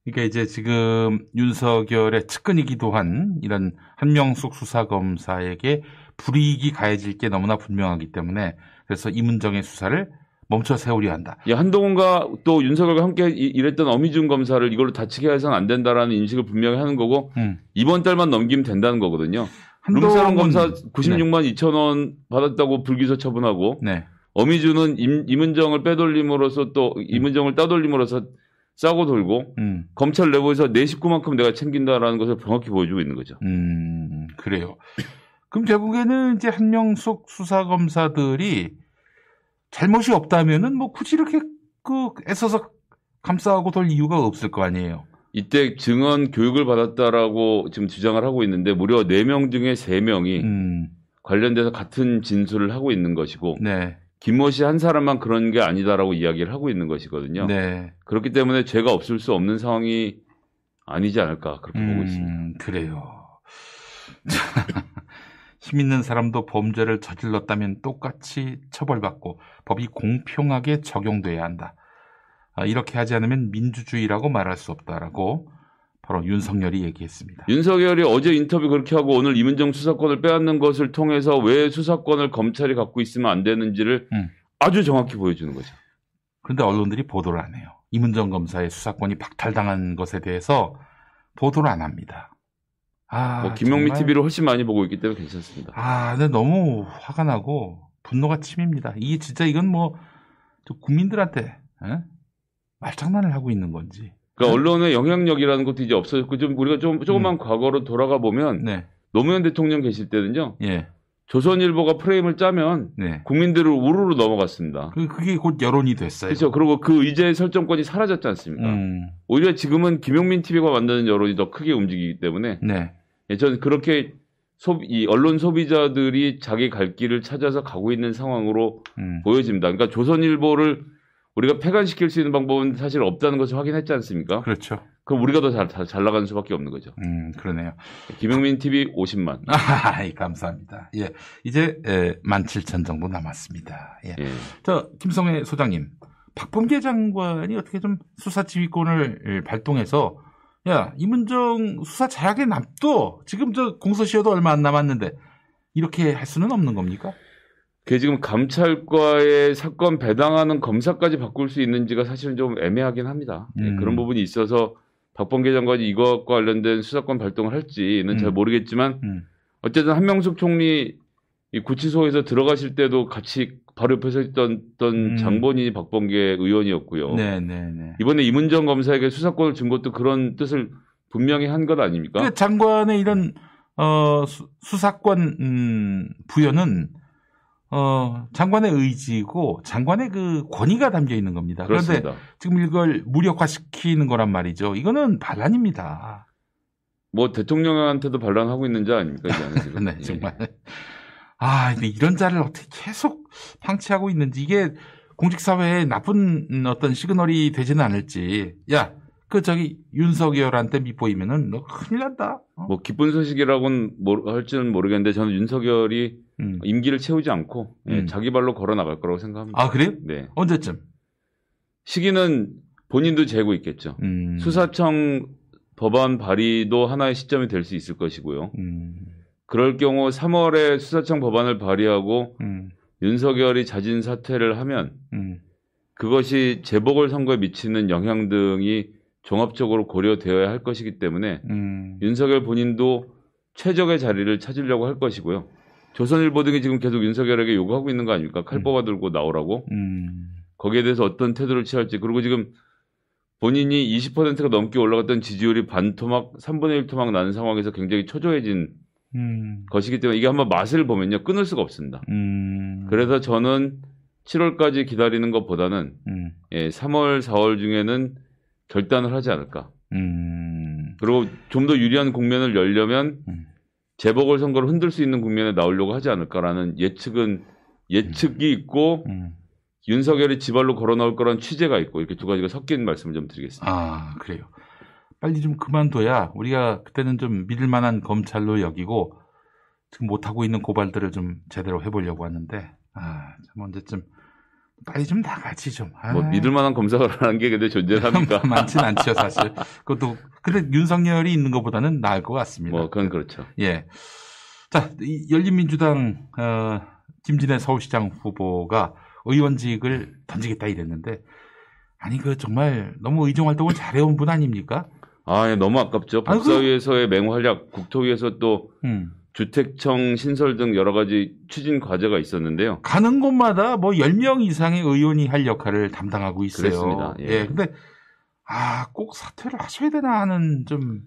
S1: 그러니까 이제 지금 윤석열의 측근이기도 한 이런 한명숙 수사검사에게 불이익이 가해질 게 너무나 분명하기 때문에 그래서 이문정의 수사를 멈춰 세우려 한다.
S7: 예, 한동훈과 또 윤석열과 함께 이- 일했던 어미준 검사를 이걸로 다치게 해서는 안 된다라는 인식을 분명히 하는 거고
S1: 음.
S7: 이번 달만 넘기면 된다는 거거든요.
S1: 한동훈-
S7: 검사 96만 2천 원 받았다고 불기소 처분하고
S1: 네.
S7: 어미준은 임, 이문정을 빼돌림으로써 또 이문정을 따돌림으로써 싸고 돌고
S1: 음.
S7: 검찰 내부에서 내 식구만큼 내가 챙긴다라는 것을 정확히 보여주고 있는 거죠.
S1: 음, 그래요. 그럼 결국에는 이제 한명숙 수사 검사들이 잘못이 없다면은 뭐 굳이 이렇게 그 애써서 감싸고 돌 이유가 없을 거 아니에요.
S7: 이때 증언 교육을 받았다라고 지금 주장을 하고 있는데 무려 4명 중에 3명이
S1: 음,
S7: 관련돼서 같은 진술을 하고 있는 것이고
S1: 네,
S7: 김모 씨 한 사람만 그런 게 아니다라고 이야기를 하고 있는 것이거든요.
S1: 네.
S7: 그렇기 때문에 죄가 없을 수 없는 상황이 아니지 않을까 그렇게 보고 있습니다.
S1: 음, 그래요. *laughs* 힘 있는 사람도 범죄를 저질렀다면 똑같이 처벌받고 법이 공평하게 적용돼야 한다. 아, 이렇게 하지 않으면 민주주의라고 말할 수 없다라고 바로 윤석열이 얘기했습니다.
S7: 윤석열이 어제 인터뷰 그렇게 하고 오늘 이문정 수사권을 빼앗는 것을 통해서 왜 수사권을 검찰이 갖고 있으면 안 되는지를
S1: 음.
S7: 아주 정확히 보여주는 거죠.
S1: 그런데 언론들이 보도를 안 해요. 이문정 검사의 수사권이 박탈당한 것에 대해서 보도를 안 합니다. 아,
S7: 뭐 김용미
S1: 정말-
S7: TV를 훨씬 많이 보고 있기 때문에 괜찮습니다.
S1: 아, 근데 너무 화가 나고 분노가 치밉니다. 이게 진짜 이건 뭐저 국민들한테 에? 말장난을 하고 있는 건지.
S7: 그러니까 언론의 영향력이라는 것도 이제 없어졌고 좀 우리가 좀 조금만 과거로 돌아가 보면
S1: 네,
S7: 노무현 대통령 계실 때는요
S1: 예,
S7: 조선일보가 프레임을 짜면
S1: 네.
S7: 국민들을 우르르 넘어갔습니다.
S1: 그 그게 곧 여론이 됐어요.
S7: 그렇죠. 그리고 그 의제 설정권이 사라졌지 않습니까?
S1: 음,
S7: 오히려 지금은 김용민 TV가 만드는 여론이 더 크게 움직이기 때문에
S1: 네,
S7: 예, 저는 그렇게 소, 이 언론 소비자들이 자기 갈 길을 찾아서 가고 있는 상황으로
S1: 음,
S7: 보여집니다. 그러니까 조선일보를 우리가 폐간시킬 수 있는 방법은 사실 없다는 것을 확인했지 않습니까?
S1: 그렇죠.
S7: 그럼 우리가 더 잘 잘 나가는 수밖에 없는 거죠.
S1: 음, 그러네요.
S7: 김용민 TV 50만. *laughs*
S1: 아, 감사합니다. 예, 이제 에, 17,000 정도 남았습니다. 예.
S7: 예.
S1: 저 김성애 소장님, 박범계 장관이 어떻게 좀 수사 지휘권을 발동해서 야 이문정 수사 자약에 납도 지금 저 공소시효도 얼마 안 남았는데 이렇게 할 수는 없는 겁니까?
S7: 그게 지금 감찰과의 사건 배당하는 검사까지 바꿀 수 있는지가 사실은 좀 애매하긴 합니다. 네,
S1: 음.
S7: 그런 부분이 있어서 박범계 장관이 이것과 관련된 수사권 발동을 할지는 잘
S1: 음.
S7: 모르겠지만
S1: 음.
S7: 어쨌든 한명숙 총리 이 구치소에서 들어가실 때도 같이 바로 옆에 서 있던 던
S1: 음.
S7: 장본인이 박범계 의원이었고요.
S1: 네네네.
S7: 이번에 이문정 검사에게 수사권을 준 것도 그런 뜻을 분명히 한 것 아닙니까?
S1: 그 장관의 이런 어, 수, 사권 음, 부여는 어, 장관의 의지고 장관의 그 권위가 담겨 있는 겁니다. 그런데
S7: 그렇습니다.
S1: 지금 이걸 무력화시키는 거란 말이죠. 이거는 반란입니다.
S7: 뭐 대통령한테도 반란하고 있는 자 아닙니까? 지금. *laughs*
S1: 네,
S7: 예.
S1: 정말. 아, 근데 이런 자를 어떻게 계속 방치하고 있는지 이게 공직사회에 나쁜 음, 어떤 시그널이 되지는 않을지. 야, 그 저기 윤석열한테 밑보이면은 너 큰일 난다. 어?
S7: 뭐 기쁜 소식이라고는 모- 할지는 모르겠는데 저는 윤석열이
S1: 음.
S7: 임기를 채우지 않고 예,
S1: 음.
S7: 자기 발로 걸어 나갈 거라고 생각합니다.
S1: 아, 그래요?
S7: 네.
S1: 언제쯤?
S7: 시기는 본인도 재고 있겠죠.
S1: 음.
S7: 수사청 법안 발의도 하나의 시점이 될 수 있을 것이고요.
S1: 음.
S7: 그럴 경우 3월에 수사청 법안을 발의하고
S1: 음.
S7: 윤석열이 자진 사퇴를 하면
S1: 음.
S7: 그것이 재보궐 선거에 미치는 영향 등이 종합적으로 고려되어야 할 것이기 때문에
S1: 음.
S7: 윤석열 본인도 최적의 자리를 찾으려고 할 것이고요. 조선일보 등이 지금 계속 윤석열에게 요구하고 있는 거 아닙니까? 칼
S1: 음.
S7: 뽑아 들고 나오라고.
S1: 음.
S7: 거기에 대해서 어떤 태도를 취할지. 그리고 지금 본인이 20%가 넘게 올라갔던 지지율이 반 토막, 3분의 1 토막 나는 상황에서 굉장히 초조해진
S1: 음.
S7: 것이기 때문에 이게 한번 맛을 보면요. 끊을 수가 없습니다.
S1: 음.
S7: 그래서 저는 7월까지 기다리는 것보다는
S1: 음.
S7: 예, 3월, 4월 중에는 결단을 하지 않을까.
S1: 음.
S7: 그리고 좀 더 유리한 국면을 열려면
S1: 음.
S7: 재보궐 선거를 흔들 수 있는 국면에 나오려고 하지 않을까라는 예측은 예측이 있고
S1: 음.
S7: 윤석열이 지발로 걸어 나올 거란 취재가 있고 이렇게 두 가지가 섞인 말씀을 좀 드리겠습니다.
S1: 아, 그래요. 빨리 좀 그만둬야 우리가 그때는 좀 믿을 만한 검찰로 여기고 지금 못하고 있는 고발들을 좀 제대로 해보려고 하는데, 아, 참 언제쯤 빨리 좀 나가지 좀. 아,
S7: 뭐 믿을 만한 검사라는 게 근데 존재합니까? *laughs*
S1: 많진 않죠, 사실. 그것도, 근데 윤석열이 있는 것보다는 나을 것 같습니다.
S7: 뭐 그건 그렇죠.
S1: 예. 자, 이 열린민주당, 어, 김진애 서울시장 후보가 의원직을 던지겠다 이랬는데, 아니, 그 정말 너무 의정 활동을 잘해온 분 아닙니까?
S7: 아, 예, 너무 아깝죠.
S1: 아이고.
S7: 법사위에서의 맹활약, 국토위에서 또
S1: 음.
S7: 주택청 신설 등 여러 가지 추진 과제가 있었는데요.
S1: 가는 곳마다 뭐 10명 이상의 의원이 할 역할을 담당하고 있어요.
S7: 그랬습니다. 예.
S1: 근데, 아, 꼭 사퇴를 하셔야 되나 하는 좀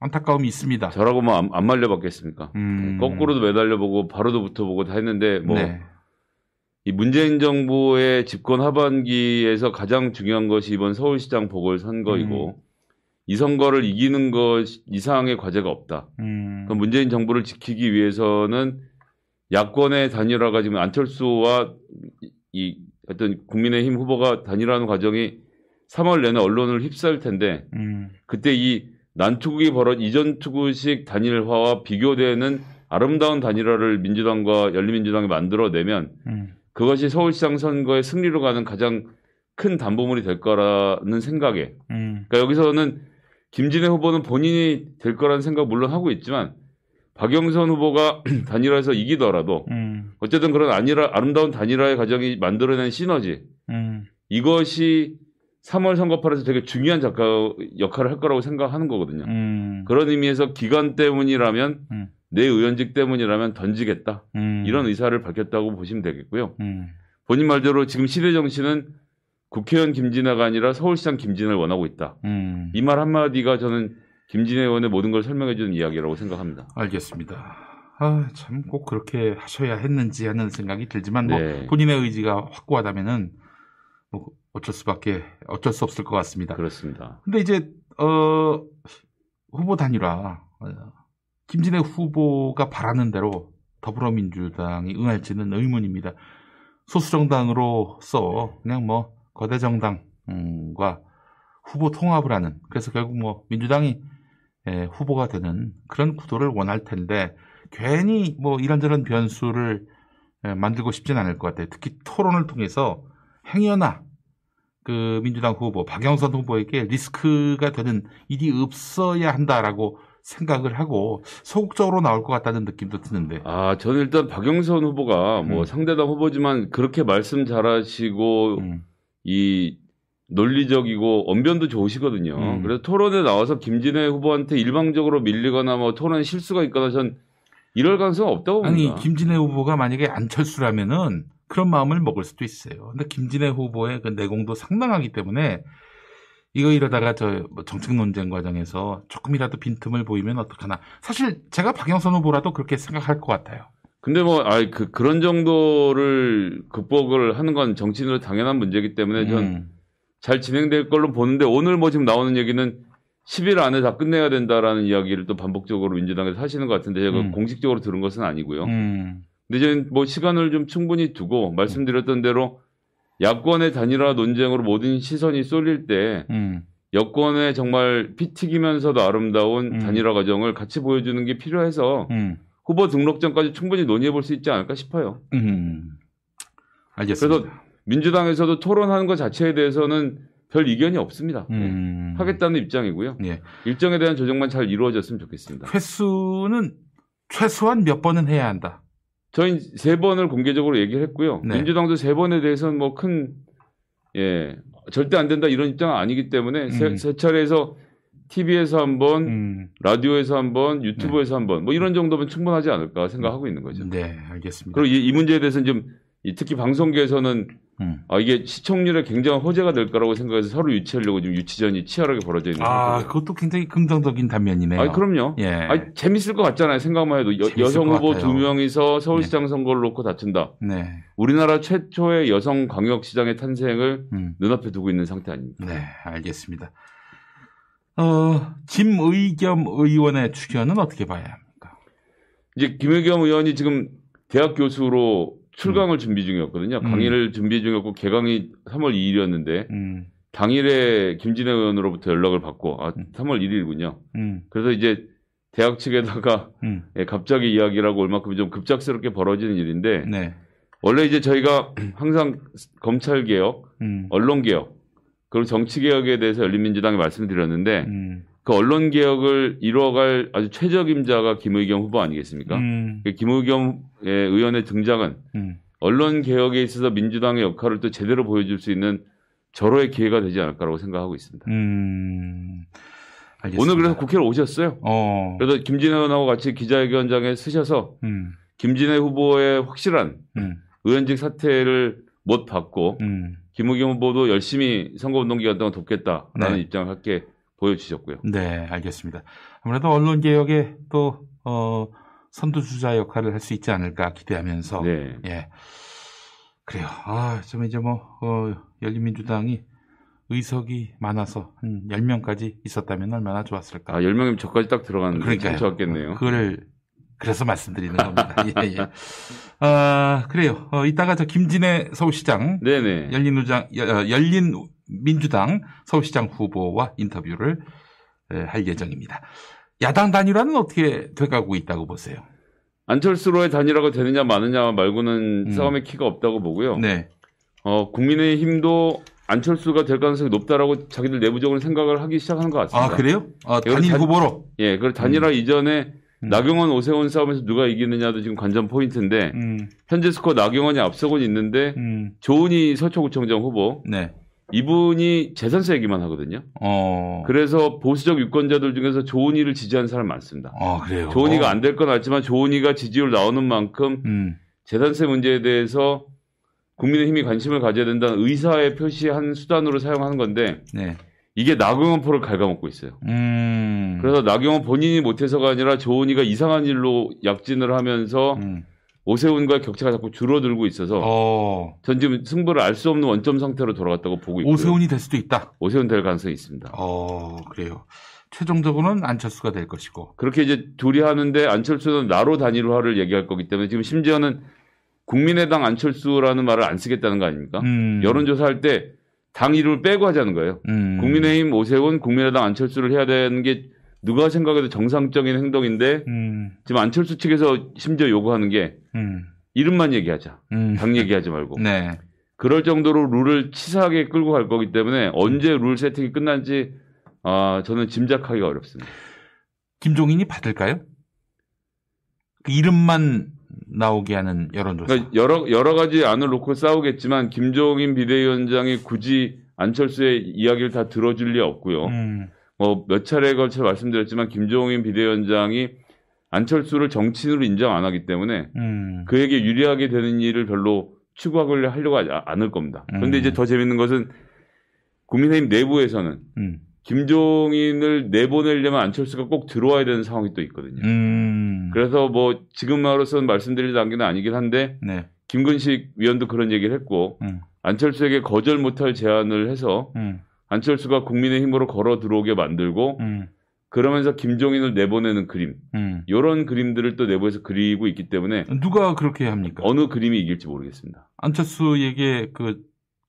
S1: 안타까움이 있습니다.
S7: 저라고 뭐 안, 안 말려봤겠습니까?
S1: 음.
S7: 거꾸로도 매달려보고 바로도 붙어보고 다 했는데 뭐
S1: 네.
S7: 이 문재인 정부의 집권 하반기에서 가장 중요한 것이 이번 서울시장 보궐선거이고
S1: 음.
S7: 이 선거를 이기는 것 이상의 과제가 없다.
S1: 음.
S7: 그럼 문재인 정부를 지키기 위해서는 야권의 단일화가 지금 안철수와 이- 이 어떤 국민의힘 후보가 단일화하는 과정이 3월 내내 언론을 휩싸일 텐데
S1: 음.
S7: 그때 이 난투국이 벌어 이전 투구식 단일화와 비교되는 아름다운 단일화를 민주당과 열린민주당이 만들어내면
S1: 음.
S7: 그것이 서울시장 선거의 승리로 가는 가장 큰 담보물이 될 거라는 생각에
S1: 음.
S7: 그러니까 여기서는 김진애 후보는 본인이 될 거라는 생각 물론 하고 있지만 박영선 후보가 *clears throat* 단일화에서 이기더라도
S1: 음.
S7: 어쨌든 그런 아니라 아름다운 단일화의 과정이 만들어낸 시너지
S1: 음.
S7: 이것이 3월 선거판에서 되게 중요한 작가 역할을 할 거라고 생각하는 거거든요.
S1: 음.
S7: 그런 의미에서 기간 때문이라면
S1: 음.
S7: 내 의원직 때문이라면 던지겠다
S1: 음.
S7: 이런 의사를 밝혔다고 보시면 되겠고요.
S1: 음.
S7: 본인 말대로 지금 시대 정신은 국회의원 김진애가 아니라 서울시장 김진애를 원하고 있다.
S1: 음.
S7: 이말 한마디가 저는 김진애 의원의 모든 걸 설명해 주는 이야기라고 생각합니다.
S1: 알겠습니다. 아, 참 꼭 그렇게 하셔야 했는지 하는 생각이 들지만 뭐
S7: 네.
S1: 본인의 의지가 확고하다면은 뭐 어쩔 수밖에 어쩔 수 없을 것 같습니다.
S7: 그렇습니다.
S1: 근데 이제 어 후보 단일화 어, 김진애 후보가 바라는 대로 더불어민주당이 응할지는 의문입니다. 소수정당으로서 그냥 뭐 거대 정당과 후보 통합을 하는 그래서 결국 뭐 민주당이 예, 후보가 되는 그런 구도를 원할 텐데 괜히 뭐 이런저런 변수를 예, 만들고 싶진 않을 것 같아요. 특히 토론을 통해서 행여나 그 민주당 후보 박영선 후보에게 리스크가 되는 일이 없어야 한다라고 생각을 하고 소극적으로 나올 것 같다는 느낌도 드는데.
S7: 아, 저는 일단 박영선 후보가 뭐
S1: 음.
S7: 상대당 후보지만 그렇게 말씀 잘하시고
S1: 음.
S7: 이 논리적이고 언변도 좋으시거든요.
S1: 음.
S7: 그래서 토론에 나와서 김진애 후보한테 일방적으로 밀리거나 뭐 토론에 실수가 있거나 전 이럴 가능성 은 없다고
S1: 아니
S7: 봅니다.
S1: 김진애 후보가 만약에 안철수라면은 그런 마음을 먹을 수도 있어요. 근데 김진애 후보의 그 내공도 상당하기 때문에 이거 이러다가 저뭐 정책 논쟁 과정에서 조금이라도 빈틈을 보이면 어떡하나. 사실 제가 박영선 후보라도 그렇게 생각할 것 같아요.
S7: 근데 뭐, 아, 그, 그런 정도를 극복을 하는 건 정치인으로 당연한 문제이기 때문에 전
S1: 음.
S7: 잘 진행될 걸로 보는데 오늘 뭐 지금 나오는 얘기는 10일 안에 다 끝내야 된다라는 이야기를 또 반복적으로 민주당에서 하시는 것 같은데 제가
S1: 음.
S7: 공식적으로 들은 것은 아니고요.
S1: 음.
S7: 근데 저는 뭐 시간을 좀 충분히 두고 말씀드렸던 대로 야권의 단일화 논쟁으로 모든 시선이 쏠릴 때
S1: 음.
S7: 여권의 정말 피 튀기면서도 아름다운
S1: 음.
S7: 단일화 과정을 같이 보여주는 게 필요해서
S1: 음.
S7: 후보 등록 전까지 충분히 논의해 볼 수 있지 않을까 싶어요.
S1: 음. 알겠습니다.
S7: 그래서 민주당에서도 토론하는 것 자체에 대해서는 별 이견이 없습니다. 네.
S1: 음.
S7: 하겠다는 입장이고요.
S1: 예.
S7: 일정에 대한 조정만 잘 이루어졌으면 좋겠습니다.
S1: 횟수는 최소한 몇 번은 해야 한다.
S7: 저희 세 번을 공개적으로 얘기를 했고요.
S1: 네.
S7: 민주당도 세 번에 대해서는 뭐 큰, 예, 절대 안 된다 이런 입장은 아니기 때문에 세,
S1: 음.
S7: 세 차례에서 TV에서 한 번,
S1: 음.
S7: 라디오에서 한 번, 유튜브에서 한 번, 뭐 이런 정도면 충분하지 않을까 생각하고 있는 거죠.
S1: 네, 알겠습니다.
S7: 그리고 이, 이 문제에 대해서는 좀이 특히 방송계에서는
S1: 음.
S7: 아, 이게 시청률에 굉장한 호재가 될 거라고 생각해서 서로 유치하려고 지금 유치전이 치열하게 벌어져 있는
S1: 아,
S7: 상태죠.
S1: 그것도 굉장히 긍정적인 단면이네요.
S7: 아, 그럼요.
S1: 예.
S7: 아니, 재밌을 것 같잖아요. 생각만 해도 여,
S1: 성것
S7: 후보. 두 명이서 서울시장 선거를 놓고 다툰다.
S1: 네.
S7: 우리나라 최초의 여성 광역시장의 탄생을
S1: 음.
S7: 눈앞에 두고 있는 상태 아닙니까?
S1: 네, 알겠습니다. 어, 김의겸 의원의 출연은 어떻게 봐야 합니까?
S7: 이제 김의겸 의원이 지금 대학 교수로 출강을 준비 중이었거든요.
S1: 음.
S7: 강의를 준비 중이었고 개강이 3월 2일이었는데
S1: 음,
S7: 당일에 김진애 의원으로부터 연락을 받고 아
S1: 음.
S7: 3월 1일이군요.
S1: 음,
S7: 그래서 이제 대학 측에다가
S1: 음, *laughs*
S7: 예, 갑자기 이야기라고 얼마큼 좀 급작스럽게 벌어지는 일인데
S1: 네,
S7: 원래 이제 저희가 *clears throat* 항상 검찰 개혁,
S1: 음,
S7: 언론 개혁 그리고 정치 개혁에 대해서 열린민주당이 말씀드렸는데
S1: 음,
S7: 그 언론 개혁을 이루어갈 아주 최적임자가 김의겸 후보 아니겠습니까?
S1: 음,
S7: 그 김의겸 예, 의원의 등장은
S1: 음,
S7: 언론 개혁에 있어서 민주당의 역할을 또 제대로 보여줄 수 있는 절호의 기회가 되지 않을까라고 생각하고 있습니다.
S1: 음.
S7: 오늘 그래서 국회를 오셨어요.
S1: 어,
S7: 그래서 김진애 의원하고 같이 기자회견장에 쓰셔서
S1: 음,
S7: 김진애 후보의 확실한
S1: 음,
S7: 의원직 사퇴를 못 받고
S1: 음,
S7: 김의겸 후보도 열심히 선거운동 기간 동안 돕겠다라는
S1: 네.
S7: 입장을 함께 보여주셨고요.
S1: 네, 알겠습니다. 아무래도 언론 개혁에 또 어, 선두주자 역할을 할 수 있지 않을까 기대하면서
S7: 네.
S1: 예. 그래요. 아, 좀 이제 뭐, 어, 열린민주당이 의석이 많아서 한 10명까지 있었다면 얼마나 좋았을까.
S7: 아, 10명이면 저까지 딱 들어가는데
S1: 그러니까요.
S7: 참 좋았겠네요.
S1: 그거를, 그래서 말씀드리는 겁니다. 예, 예. 아, 그래요. 어, 이따가 저 김진애 서울시장,
S7: 네네.
S1: 열린 우장, 여- 열린 민주당 서울시장 후보와 인터뷰를 에, 할 예정입니다. 야당 단일화는 어떻게 돼가고 있다고 보세요?
S7: 안철수로의 단일화가 되느냐 마느냐 말고는
S1: 음.
S7: 싸움의 키가 없다고 보고요.
S1: 네.
S7: 어, 국민의힘도 안철수가 될 가능성이 높다라고 자기들 내부적으로 생각을 하기 시작하는 것 같습니다.
S1: 아, 그래요? 어,
S7: 여기
S1: 단일
S7: 단-
S1: 후보로?
S7: 예, 그 단일화 이전에
S1: 음.
S7: 나경원 오세훈 싸움에서 누가 이기느냐도 지금 관전 포인트인데
S1: 음,
S7: 현재 스코어 나경원이 앞서고는 있는데
S1: 음,
S7: 조은희 서초구청장 후보
S1: 네.
S7: 이분이 재산세 얘기만 하거든요.
S1: 어.
S7: 그래서 보수적 유권자들 중에서 조은희를 지지하는 사람 많습니다.
S1: 어, 그래요.
S7: 조은희가 안 될 건 알지만 조은희가 지지율 나오는 만큼
S1: 음,
S7: 재산세 문제에 대해서 국민의힘이 관심을 가져야 된다는 의사의 표시한 수단으로 사용하는 건데
S1: 네.
S7: 이게 나경원 포를 갉아먹고 있어요.
S1: 음.
S7: 그래서 나경원 본인이 못해서가 아니라 조은희가 이상한 일로 약진을 하면서
S1: 음.
S7: 오세훈과의 격차가 자꾸 줄어들고 있어서
S1: 어.
S7: 전 지금 승부를 알 수 없는 원점 상태로 돌아갔다고 보고 있고요.
S1: 오세훈이 될 수도 있다.
S7: 오세훈 될 가능성이 있습니다.
S1: 어, 그래요. 최종적으로는 안철수가 될 것이고.
S7: 그렇게 이제 둘이 하는데 안철수는 나로 단일화를 얘기할 거기 때문에 지금 심지어는 국민의당 안철수라는 말을 안 쓰겠다는 거 아닙니까?
S1: 음.
S7: 여론조사 할 때 당 이름을 빼고 하자는 거예요.
S1: 음.
S7: 국민의힘 오세훈, 국민의당 안철수를 해야 되는 게 누가 생각해도 정상적인 행동인데
S1: 음.
S7: 지금 안철수 측에서 심지어 요구하는 게
S1: 음.
S7: 이름만 얘기하자.
S1: 음.
S7: 당 얘기하지 말고.
S1: 네.
S7: 그럴 정도로 룰을 치사하게 끌고 갈 거기 때문에 언제 룰 세팅이 끝난지 아, 저는 짐작하기가 어렵습니다.
S1: 김종인이 받을까요? 그 이름만 나오게 하는 여론조사.
S7: 그러니까 여러 여러 가지 안을 놓고 싸우겠지만 김종인 비대위원장이 굳이 안철수의 이야기를 다 들어줄 리 없고요.
S1: 음,
S7: 뭐몇 차례에 걸쳐 말씀드렸지만 김종인 비대위원장이 안철수를 정치인으로 인정 안 하기 때문에
S1: 음,
S7: 그에게 유리하게 되는 일을 별로 추구하려 하려고 하지 않을 겁니다. 그런데
S1: 음.
S7: 이제 더 재밌는 것은 국민의힘 내부에서는
S1: 음,
S7: 김종인을 내보내려면 안철수가 꼭 들어와야 되는 상황이 또 있거든요.
S1: 음.
S7: 그래서 뭐 지금으로서는 말씀드릴 단계는 아니긴 한데
S1: 네.
S7: 김근식 위원도 그런 얘기를 했고
S1: 음,
S7: 안철수에게 거절 못할 제안을 해서
S1: 음,
S7: 안철수가 국민의힘으로 걸어 들어오게 만들고
S1: 음,
S7: 그러면서 김종인을 내보내는 그림
S1: 음.
S7: 이런 그림들을 또 내부에서 그리고 있기 때문에
S1: 누가 그렇게 합니까?
S7: 어느 그림이 이길지 모르겠습니다.
S1: 안철수에게 그,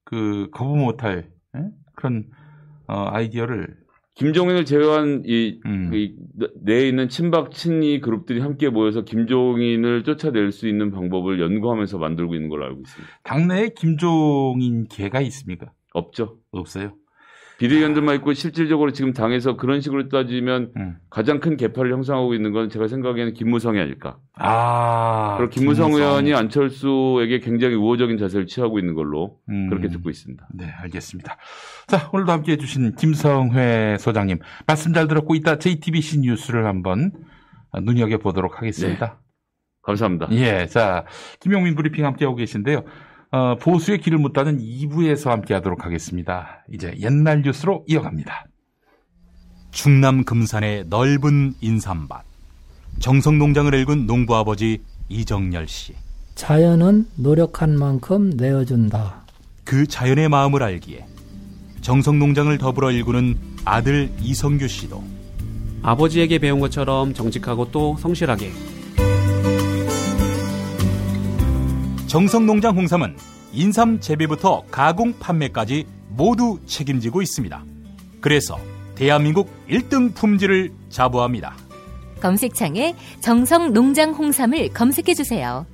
S1: 그, 거부 못할, 예? 그런, 어, 아이디어를,
S7: 김종인을 제외한 이,
S1: 음.
S7: 이 내에 있는 친박 친이 그룹들이 함께 모여서 김종인을 쫓아낼 수 있는 방법을 연구하면서 만들고 있는 걸로 알고 있습니다.
S1: 당내에 김종인 개가 있습니까?
S7: 없죠.
S1: 없어요.
S7: 비대위원들만 있고 실질적으로 지금 당에서 그런 식으로 따지면
S1: 음.
S7: 가장 큰 개파를 형성하고 있는 건 제가 생각에는 김무성이 아닐까.
S1: 아.
S7: 그리고 김무성 의원이 안철수에게 굉장히 우호적인 자세를 취하고 있는 걸로
S1: 음.
S7: 그렇게 듣고 있습니다.
S1: 네, 알겠습니다. 자, 오늘도 함께 해주신 김성회 소장님. 말씀 잘 들었고, 이따 JTBC 뉴스를 한번 눈여겨보도록 하겠습니다.
S7: 감사합니다.
S1: 예, 자, 김용민 브리핑 함께하고 계신데요. 어, 보수의 길을 묻다는 2부에서 함께 하도록 하겠습니다. 이제 옛날 뉴스로 이어갑니다.
S8: 충남 금산의 넓은 인삼밭. 정성 농장을 일군 농부 아버지 이정열 씨.
S9: 자연은 노력한 만큼 내어준다.
S8: 그 자연의 마음을 알기에 정성 농장을 더불어 일구는 아들 이성규 씨도
S10: 아버지에게 배운 것처럼 정직하고 또 성실하게
S8: 정성농장 홍삼은 인삼 재배부터 가공 판매까지 모두 책임지고 있습니다. 그래서 대한민국 1등 품질을 자부합니다.
S6: 검색창에 정성 농장 홍삼을 검색해 주세요.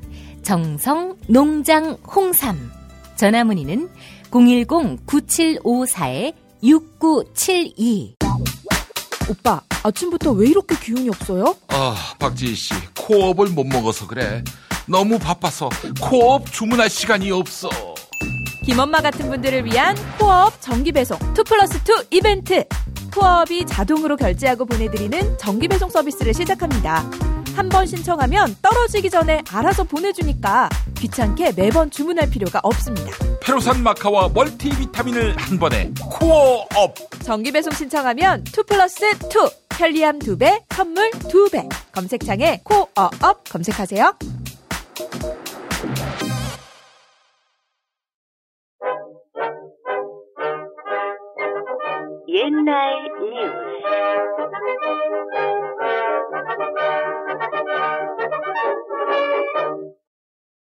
S6: 정성 농장 홍삼. 전화 문의는 010-9754-6972.
S3: 오빠, 아침부터 왜 이렇게 기운이 없어요?
S1: 아, 박지희 씨, 코어업을 못 먹어서 그래. 너무 바빠서 코어업 주문할 시간이 없어.
S3: 김엄마 같은 분들을 위한 코어업 정기 배송 2 플러스 2 이벤트. 코어업이 자동으로 결제하고 보내드리는 정기 배송 서비스를 시작합니다. 한 번 신청하면 떨어지기 전에 알아서 보내주니까 귀찮게 매번 주문할 필요가 없습니다.
S1: 페로산 마카와 멀티비타민을 한 번에 코어업.
S3: 정기 배송 신청하면 2 플러스 2 편리함 2배, 선물 2배. 검색창에 코어업 검색하세요.
S11: 옛날 뉴스.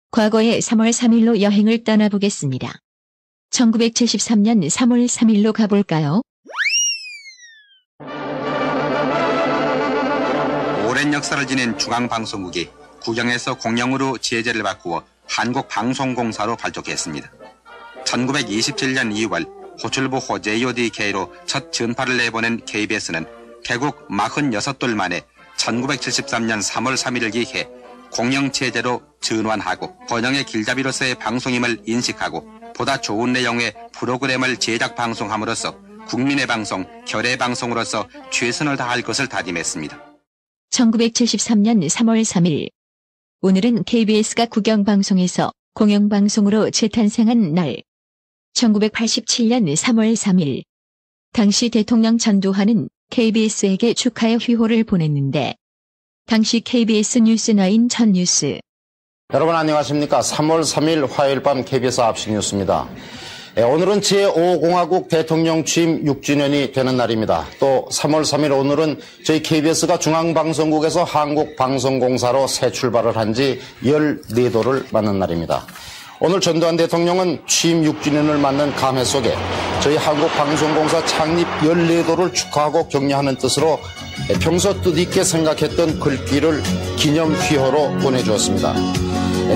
S12: 과거의 3월 3일로 여행을 떠나보겠습니다. 1973년 3월 3일로 가볼까요?
S13: 오랜 역사를 지닌 중앙방송국이 국영에서 공영으로 지혜제를 바꾸어 한국방송공사로 발족했습니다. 1927년 2월 호출부호 JODK로 첫 전파를 내보낸 KBS는 개국 46돌 만에 1973년 3월 3일을 기해 공영 체제로 전환하고 번영의 길잡이로서의 방송임을 인식하고 보다 좋은 내용의 프로그램을 제작 방송함으로써 국민의 방송, 결의 방송으로서 최선을 다할 것을 다짐했습니다.
S12: 1973년 3월 3일. 오늘은 KBS가 국영방송에서 공영방송으로 재탄생한 날. 1987년 3월 3일. 당시 대통령 전두환은 KBS에게 축하의 휘호를 보냈는데, 당시 KBS 뉴스9 첫 뉴스.
S14: 여러분 안녕하십니까. 3월 3일 화요일 밤 KBS 앞시 뉴스입니다. 예, 오늘은 제5공화국 대통령 취임 6주년이 되는 날입니다. 또 3월 3일 오늘은 저희 KBS가 중앙방송국에서 한국방송공사로 새 출발을 한 지 14도를 맞는 날입니다. 오늘 전두환 대통령은 취임 6주년을 맞는 감회 속에 저희 한국방송공사 창립 14도를 축하하고 격려하는 뜻으로 평소 뜻있게 생각했던 글귀를 기념 휘호로 보내주었습니다.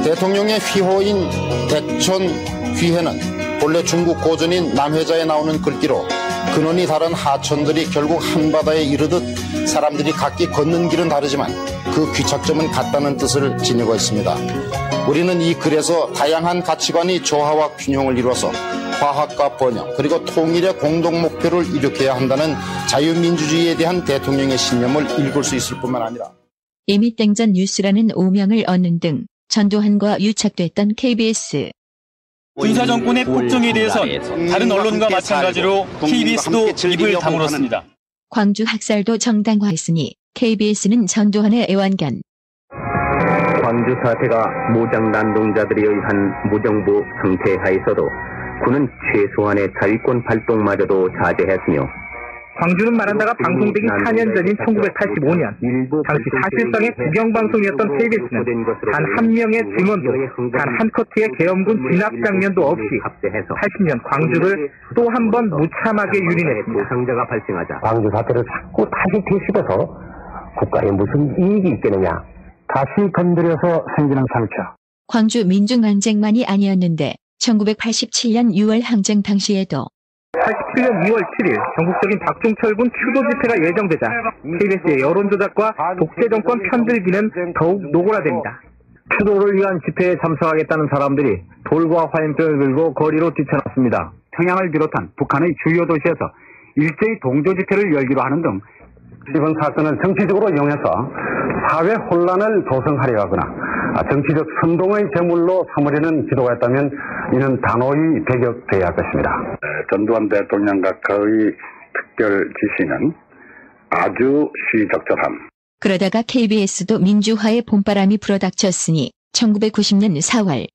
S14: 대통령의 휘호인 대천 귀해는 본래 중국 고전인 남회자에 나오는 글귀로 근원이 다른 하천들이 결국 한바다에 이르듯 사람들이 각기 걷는 길은 다르지만 그 귀착점은 같다는 뜻을 지니고 있습니다. 우리는 이 글에서 다양한 가치관이 조화와 균형을 이루어서 화합과 번영 그리고 통일의 공동 목표를 이룩해야 한다는 자유민주주의에 대한 대통령의 신념을 읽을 수 있을 뿐만 아니라
S12: 이미 땡전 뉴스라는 오명을 얻는 등 전두환과 유착됐던 KBS.
S15: 군사 정권의 폭정에 대해선 다른 언론과 마찬가지로 KBS도 입을 다물었습니다.
S12: 광주 학살도 정당화했으니 KBS는 전두환의 애완견.
S16: 광주 사태가 무장 난동자들에 의한 무정부 정체 하에서도 군은 최소한의 자위권 발동마저도 자제했으며
S17: 광주는 말한다가 방송되기 4년 전인 1985년. 당시 사실상의 국영방송이었던 KBS는 단 한 명의 증언도 단 한 커트의 계엄군 진압 장면도 없이 80년 광주를 또 한 번 무참하게 유린했습니다.
S16: 상자가 발생하자
S18: 광주 사태를 자꾸 다시 되씹어서 국가에 무슨 이익이 있겠느냐 다시 건드려서 생기는 상처
S12: 광주 민중항쟁만이 아니었는데 1987년 6월 항쟁 당시에도
S17: 87년 2월 7일 전국적인 박종철 군 추도 집회가 예정되자 KBS의 여론조작과 독재 정권 편들기는 더욱 노골화됩니다.
S18: 추도를 위한 집회에 참석하겠다는 사람들이 돌과 화염병을 들고 거리로 뛰쳐났습니다. 평양을 비롯한 북한의 주요 도시에서 일제히 동조 집회를 열기로 하는 등 이번 사건을 정치적으로 이용해서 사회 혼란을 조성하려 하거나 정치적 선동의 제물로 삼으려는 기도가 있다면 이는 단호히 배격돼야 할 것입니다.
S19: 전두환 대통령과 그의 특별 지시는 아주 시적절함.
S12: 그러다가 KBS도 민주화의 봄바람이 불어닥쳤으니 1990년 4월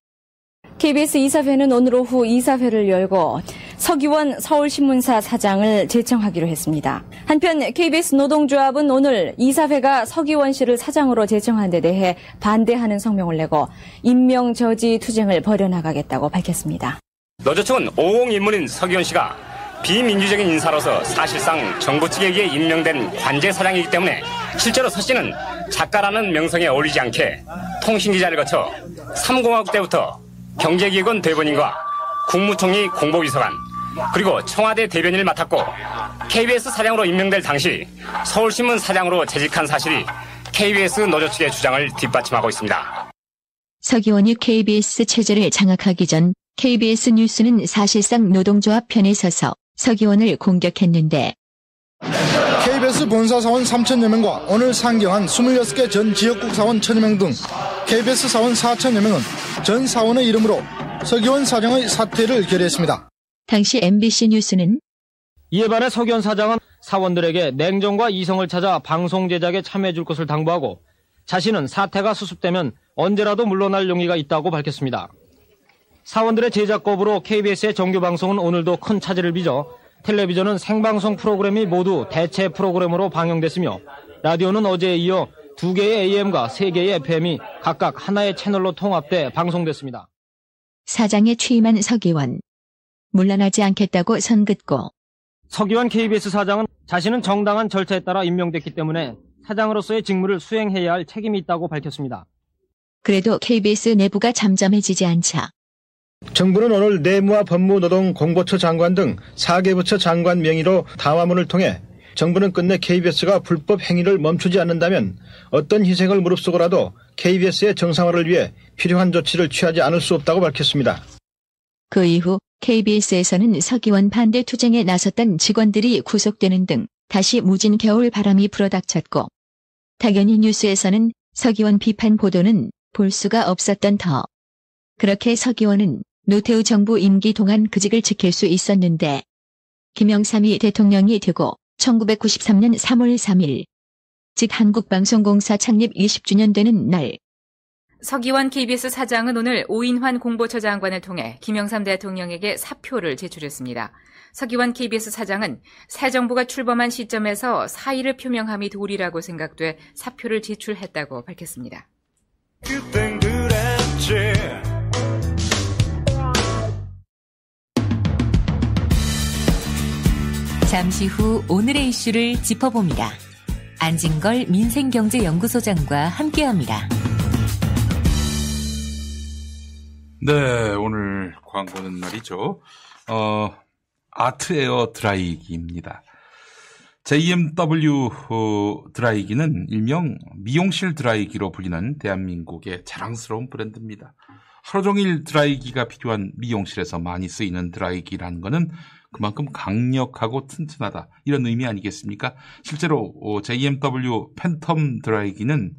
S20: KBS 이사회는 오늘 오후 이사회를 열고 서기원 서울신문사 사장을 제청하기로 했습니다. 한편 KBS 노동조합은 오늘 이사회가 서기원 씨를 사장으로 제청한 데 대해 반대하는 성명을 내고 임명 저지 투쟁을 벌여나가겠다고 밝혔습니다.
S21: 노조청은 5공 인물인 서기원 씨가 비민주적인 인사로서 사실상 정부 측에 의해 임명된 관제 사장이기 때문에 실제로 서 씨는 작가라는 명성에 어울리지 않게 통신기자를 거쳐 3공화국 때부터 경제기획원 대변인과 국무총리 공보비서관 그리고 청와대 대변인을 맡았고 KBS 사장으로 임명될 당시 서울신문 사장으로 재직한 사실이 KBS 노조 측의 주장을 뒷받침하고 있습니다.
S12: 서기원이 KBS 체제를 장악하기 전 KBS 뉴스는 사실상 노동조합 편에 서서 서기원을 공격했는데
S22: KBS 본사 사원 3천여 명과 오늘 상경한 26개 전 지역국 사원 1천여 명 등 KBS 사원 4천여 명은 전 사원의 이름으로 서기원 사장의 사퇴를 결의했습니다.
S12: 당시 MBC 뉴스는
S23: 이에 반해 서기원 사장은 사원들에게 냉정과 이성을 찾아 방송 제작에 참여해 줄 것을 당부하고 자신은 사태가 수습되면 언제라도 물러날 용의가 있다고 밝혔습니다. 사원들의 제작법으로 KBS의 정규 방송은 오늘도 큰 차질을 빚어 텔레비전은 생방송 프로그램이 모두 대체 프로그램으로 방영됐으며 라디오는 어제에 이어 두 개의 AM과 세 개의 FM이 각각 하나의 채널로 통합돼 방송됐습니다.
S12: 사장에 취임한 서기원. 물러나지 않겠다고 선긋고
S23: 서기원 KBS 사장은 자신은 정당한 절차에 따라 임명됐기 때문에 사장으로서의 직무를 수행해야 할 책임이 있다고 밝혔습니다.
S12: 그래도 KBS 내부가 잠잠해지지 않자
S22: 정부는 오늘 내무와 법무, 노동, 공보처 장관 등 4개 부처 장관 명의로 담화문을 통해 정부는 끝내 KBS가 불법 행위를 멈추지 않는다면 어떤 희생을 무릅쓰고라도 KBS의 정상화를 위해 필요한 조치를 취하지 않을 수 없다고 밝혔습니다.
S12: 그 이후 KBS에서는 서기원 반대 투쟁에 나섰던 직원들이 구속되는 등 다시 무진 겨울 바람이 불어닥쳤고 당연히 뉴스에서는 서기원 비판 보도는 볼 수가 없었던 터. 그렇게 서기원은 노태우 정부 임기 동안 그직을 지킬 수 있었는데 김영삼이 대통령이 되고 1993년 3월 3일 즉 한국방송공사 창립 20주년 되는 날
S24: 서기원 KBS 사장은 오늘 오인환 공보처 장관을 통해 김영삼 대통령에게 사표를 제출했습니다. 서기원 KBS 사장은 새 정부가 출범한 시점에서 사의를 표명함이 도리라고 생각돼 사표를 제출했다고 밝혔습니다.
S6: 잠시 후 오늘의 이슈를 짚어봅니다. 안진걸 민생경제연구소장과 함께합니다.
S1: 네, 오늘 광고는 날이죠. 어, 아트 에어 드라이기입니다. JMW 드라이기는 일명 미용실 드라이기로 불리는 대한민국의 자랑스러운 브랜드입니다. 하루 종일 드라이기가 필요한 미용실에서 많이 쓰이는 드라이기라는 것은 그만큼 강력하고 튼튼하다 이런 의미 아니겠습니까? 실제로 JMW 팬텀 드라이기는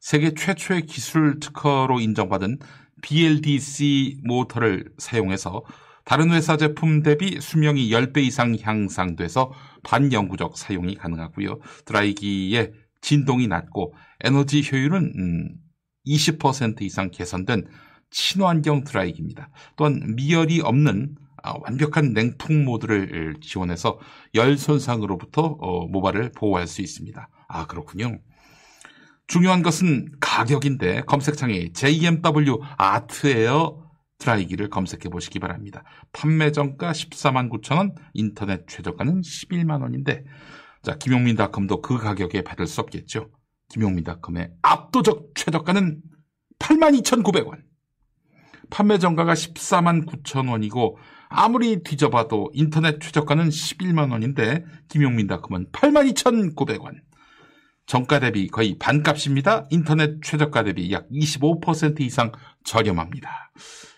S1: 세계 최초의 기술 특허로 인정받은 BLDC 모터를 사용해서 다른 회사 제품 대비 수명이 10배 이상 향상돼서 반영구적 사용이 가능하고요. 드라이기의 진동이 낮고 에너지 효율은 20% 음, 이상 개선된 친환경 드라이기입니다. 또한 미열이 없는 아, 완벽한 냉풍 모드를 지원해서 열 손상으로부터 어, 모발을 보호할 수 있습니다. 아 그렇군요. 중요한 것은 가격인데 검색창에 JMW 아트에어 드라이기를 검색해 보시기 바랍니다. 판매 정가 14만 9천 원, 인터넷 최저가는 11만 원인데 자 김용민닷컴도 그 가격에 받을 수 없겠죠. 김용민닷컴의 압도적 최저가는 82,900원. 판매 정가가 14만 9천 원이고 아무리 뒤져봐도 인터넷 최저가는 11만 원인데 김용민닷컴은 82,900원. 정가 대비 거의 반값입니다. 인터넷 최저가 대비 약 25% 이상 저렴합니다.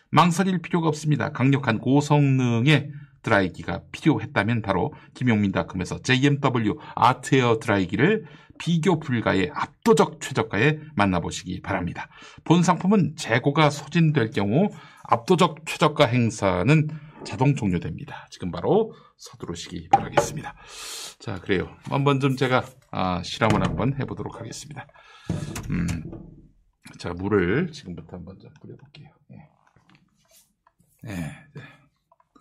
S1: 망설일 필요가 없습니다. 강력한 고성능의 드라이기가 필요했다면 바로 김용민닷컴에서 JMW 아트에어 드라이기를 비교 불가의 압도적 최저가에 만나보시기 바랍니다. 본 상품은 재고가 소진될 경우 압도적 최저가 행사는 자동 종료됩니다. 지금 바로 서두르시기 바라겠습니다. 자, 그래요. 한번 좀 제가 아, 실험을 한번 해보도록 하겠습니다. 음, 자, 물을 지금부터 한번 좀 뿌려볼게요. 예. 네. 네.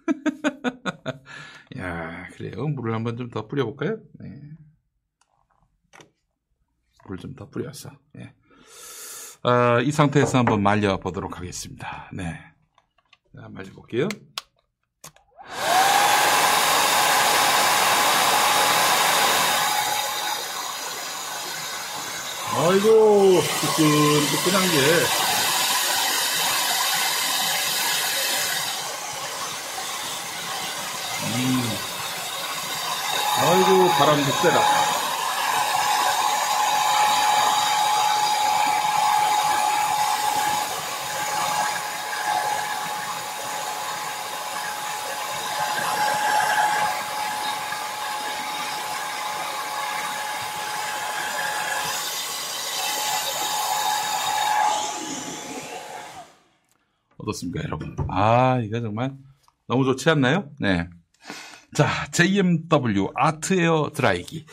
S1: *laughs* 야, 그래요. 물을 한번 좀 더 뿌려볼까요? 네. 물 좀 더 뿌렸어. 예. 아, 이 상태에서 한번 말려보도록 하겠습니다. 네. 자, 말려볼게요. 아이고, 뜨끈뜨끈한 게. 음. 아이고, 바람도 세다. 어떻습니까, 여러분? 아, 이거 정말 너무 좋지 않나요? 네. 자, JMW 아트에어 드라이기.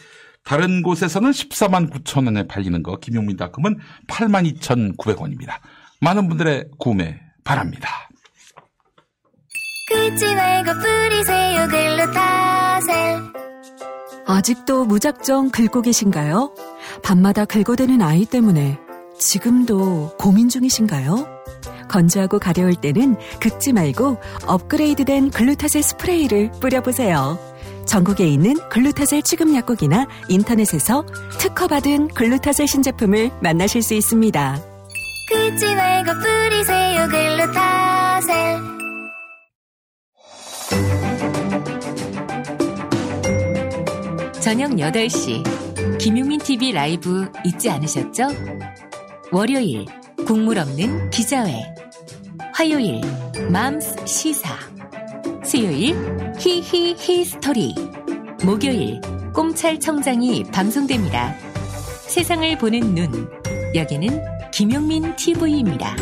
S1: 다른 곳에서는 14만 9천 원에 팔리는 거, 김용민닷컴은 8만 2,900원입니다. 많은 분들의 구매 바랍니다.
S25: 아직도 무작정 긁고 계신가요? 밤마다 긁어대는 아이 때문에 지금도 고민 중이신가요? 건조하고 가려울 때는 긁지 말고 업그레이드된 글루타셀 스프레이를 뿌려보세요. 전국에 있는 글루타셀 취급 약국이나 인터넷에서 특허받은 글루타셀 신제품을 만나실 수 있습니다. 긁지 말고 뿌리세요 글루타셀.
S6: 저녁 8시 김용민 TV 라이브 잊지 않으셨죠? 월요일 국물 없는 기자회 화요일 맘스 시사 수요일 히히 히 스토리 목요일 꼼찰 청장이 방송됩니다. 세상을 보는 눈 여기는 김용민 TV입니다.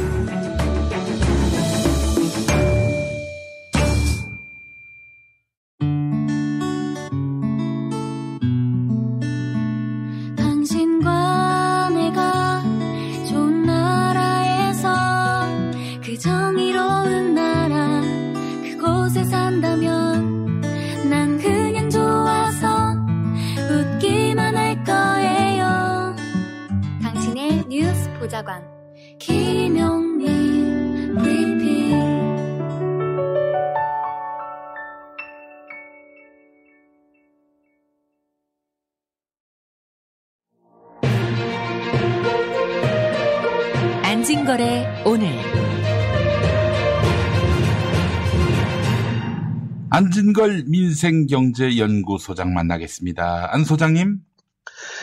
S6: 백사관 김영민 브리핑 안진걸의 오늘
S1: 안진걸 민생경제연구소장 만나겠습니다. 안 소장님.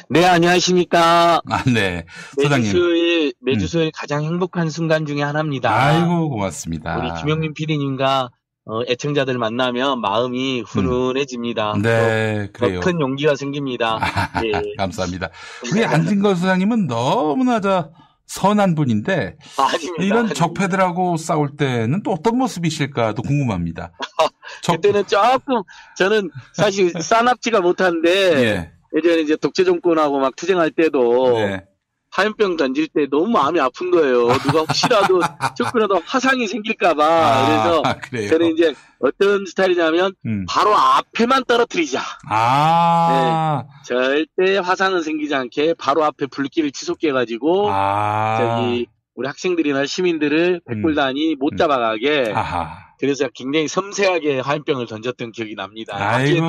S26: 네, 안녕하십니까.
S1: 아, 네. 소장님.
S26: 네, 그 매주 수요일, 매주 수요일 가장 행복한 순간 중에 하나입니다.
S1: 아이고, 고맙습니다.
S26: 우리 김영민 PD님과 어, 애청자들 만나면 마음이 훈훈해집니다.
S1: 네,
S26: 더
S1: 그래요.
S26: 큰 용기가 생깁니다. 예. *laughs*
S1: 감사합니다. 우리 안진걸 소장님은 너무나 저 선한 분인데
S26: 아닙니다.
S1: 이런 적폐들하고 싸울 때는 또 어떤 모습이실까도 궁금합니다. *laughs*
S26: 그때는 조금 저는 사실 싸납지가 못한데 *laughs*
S1: 예.
S26: 예전에 이제 독재 정권하고 막 투쟁할 때도
S1: 네.
S26: 화염병 던질 때 너무 마음이 아픈 거예요. 누가 혹시라도 *laughs* 조금이라도 화상이 생길까봐.
S1: 아,
S26: 그래서
S1: 그래요?
S26: 저는 이제 어떤 스타일이냐면
S1: 음.
S26: 바로 앞에만 떨어뜨리자.
S1: 아,
S26: 절대 화상은 생기지 않게 바로 앞에 불길을 치솟게해가지고
S1: 아.
S26: 저기 우리 학생들이나 시민들을 백골단이 못 잡아가게.
S1: 음. 아하.
S26: 그래서 굉장히 섬세하게 화염병을 던졌던 기억이 납니다.
S1: 아이고.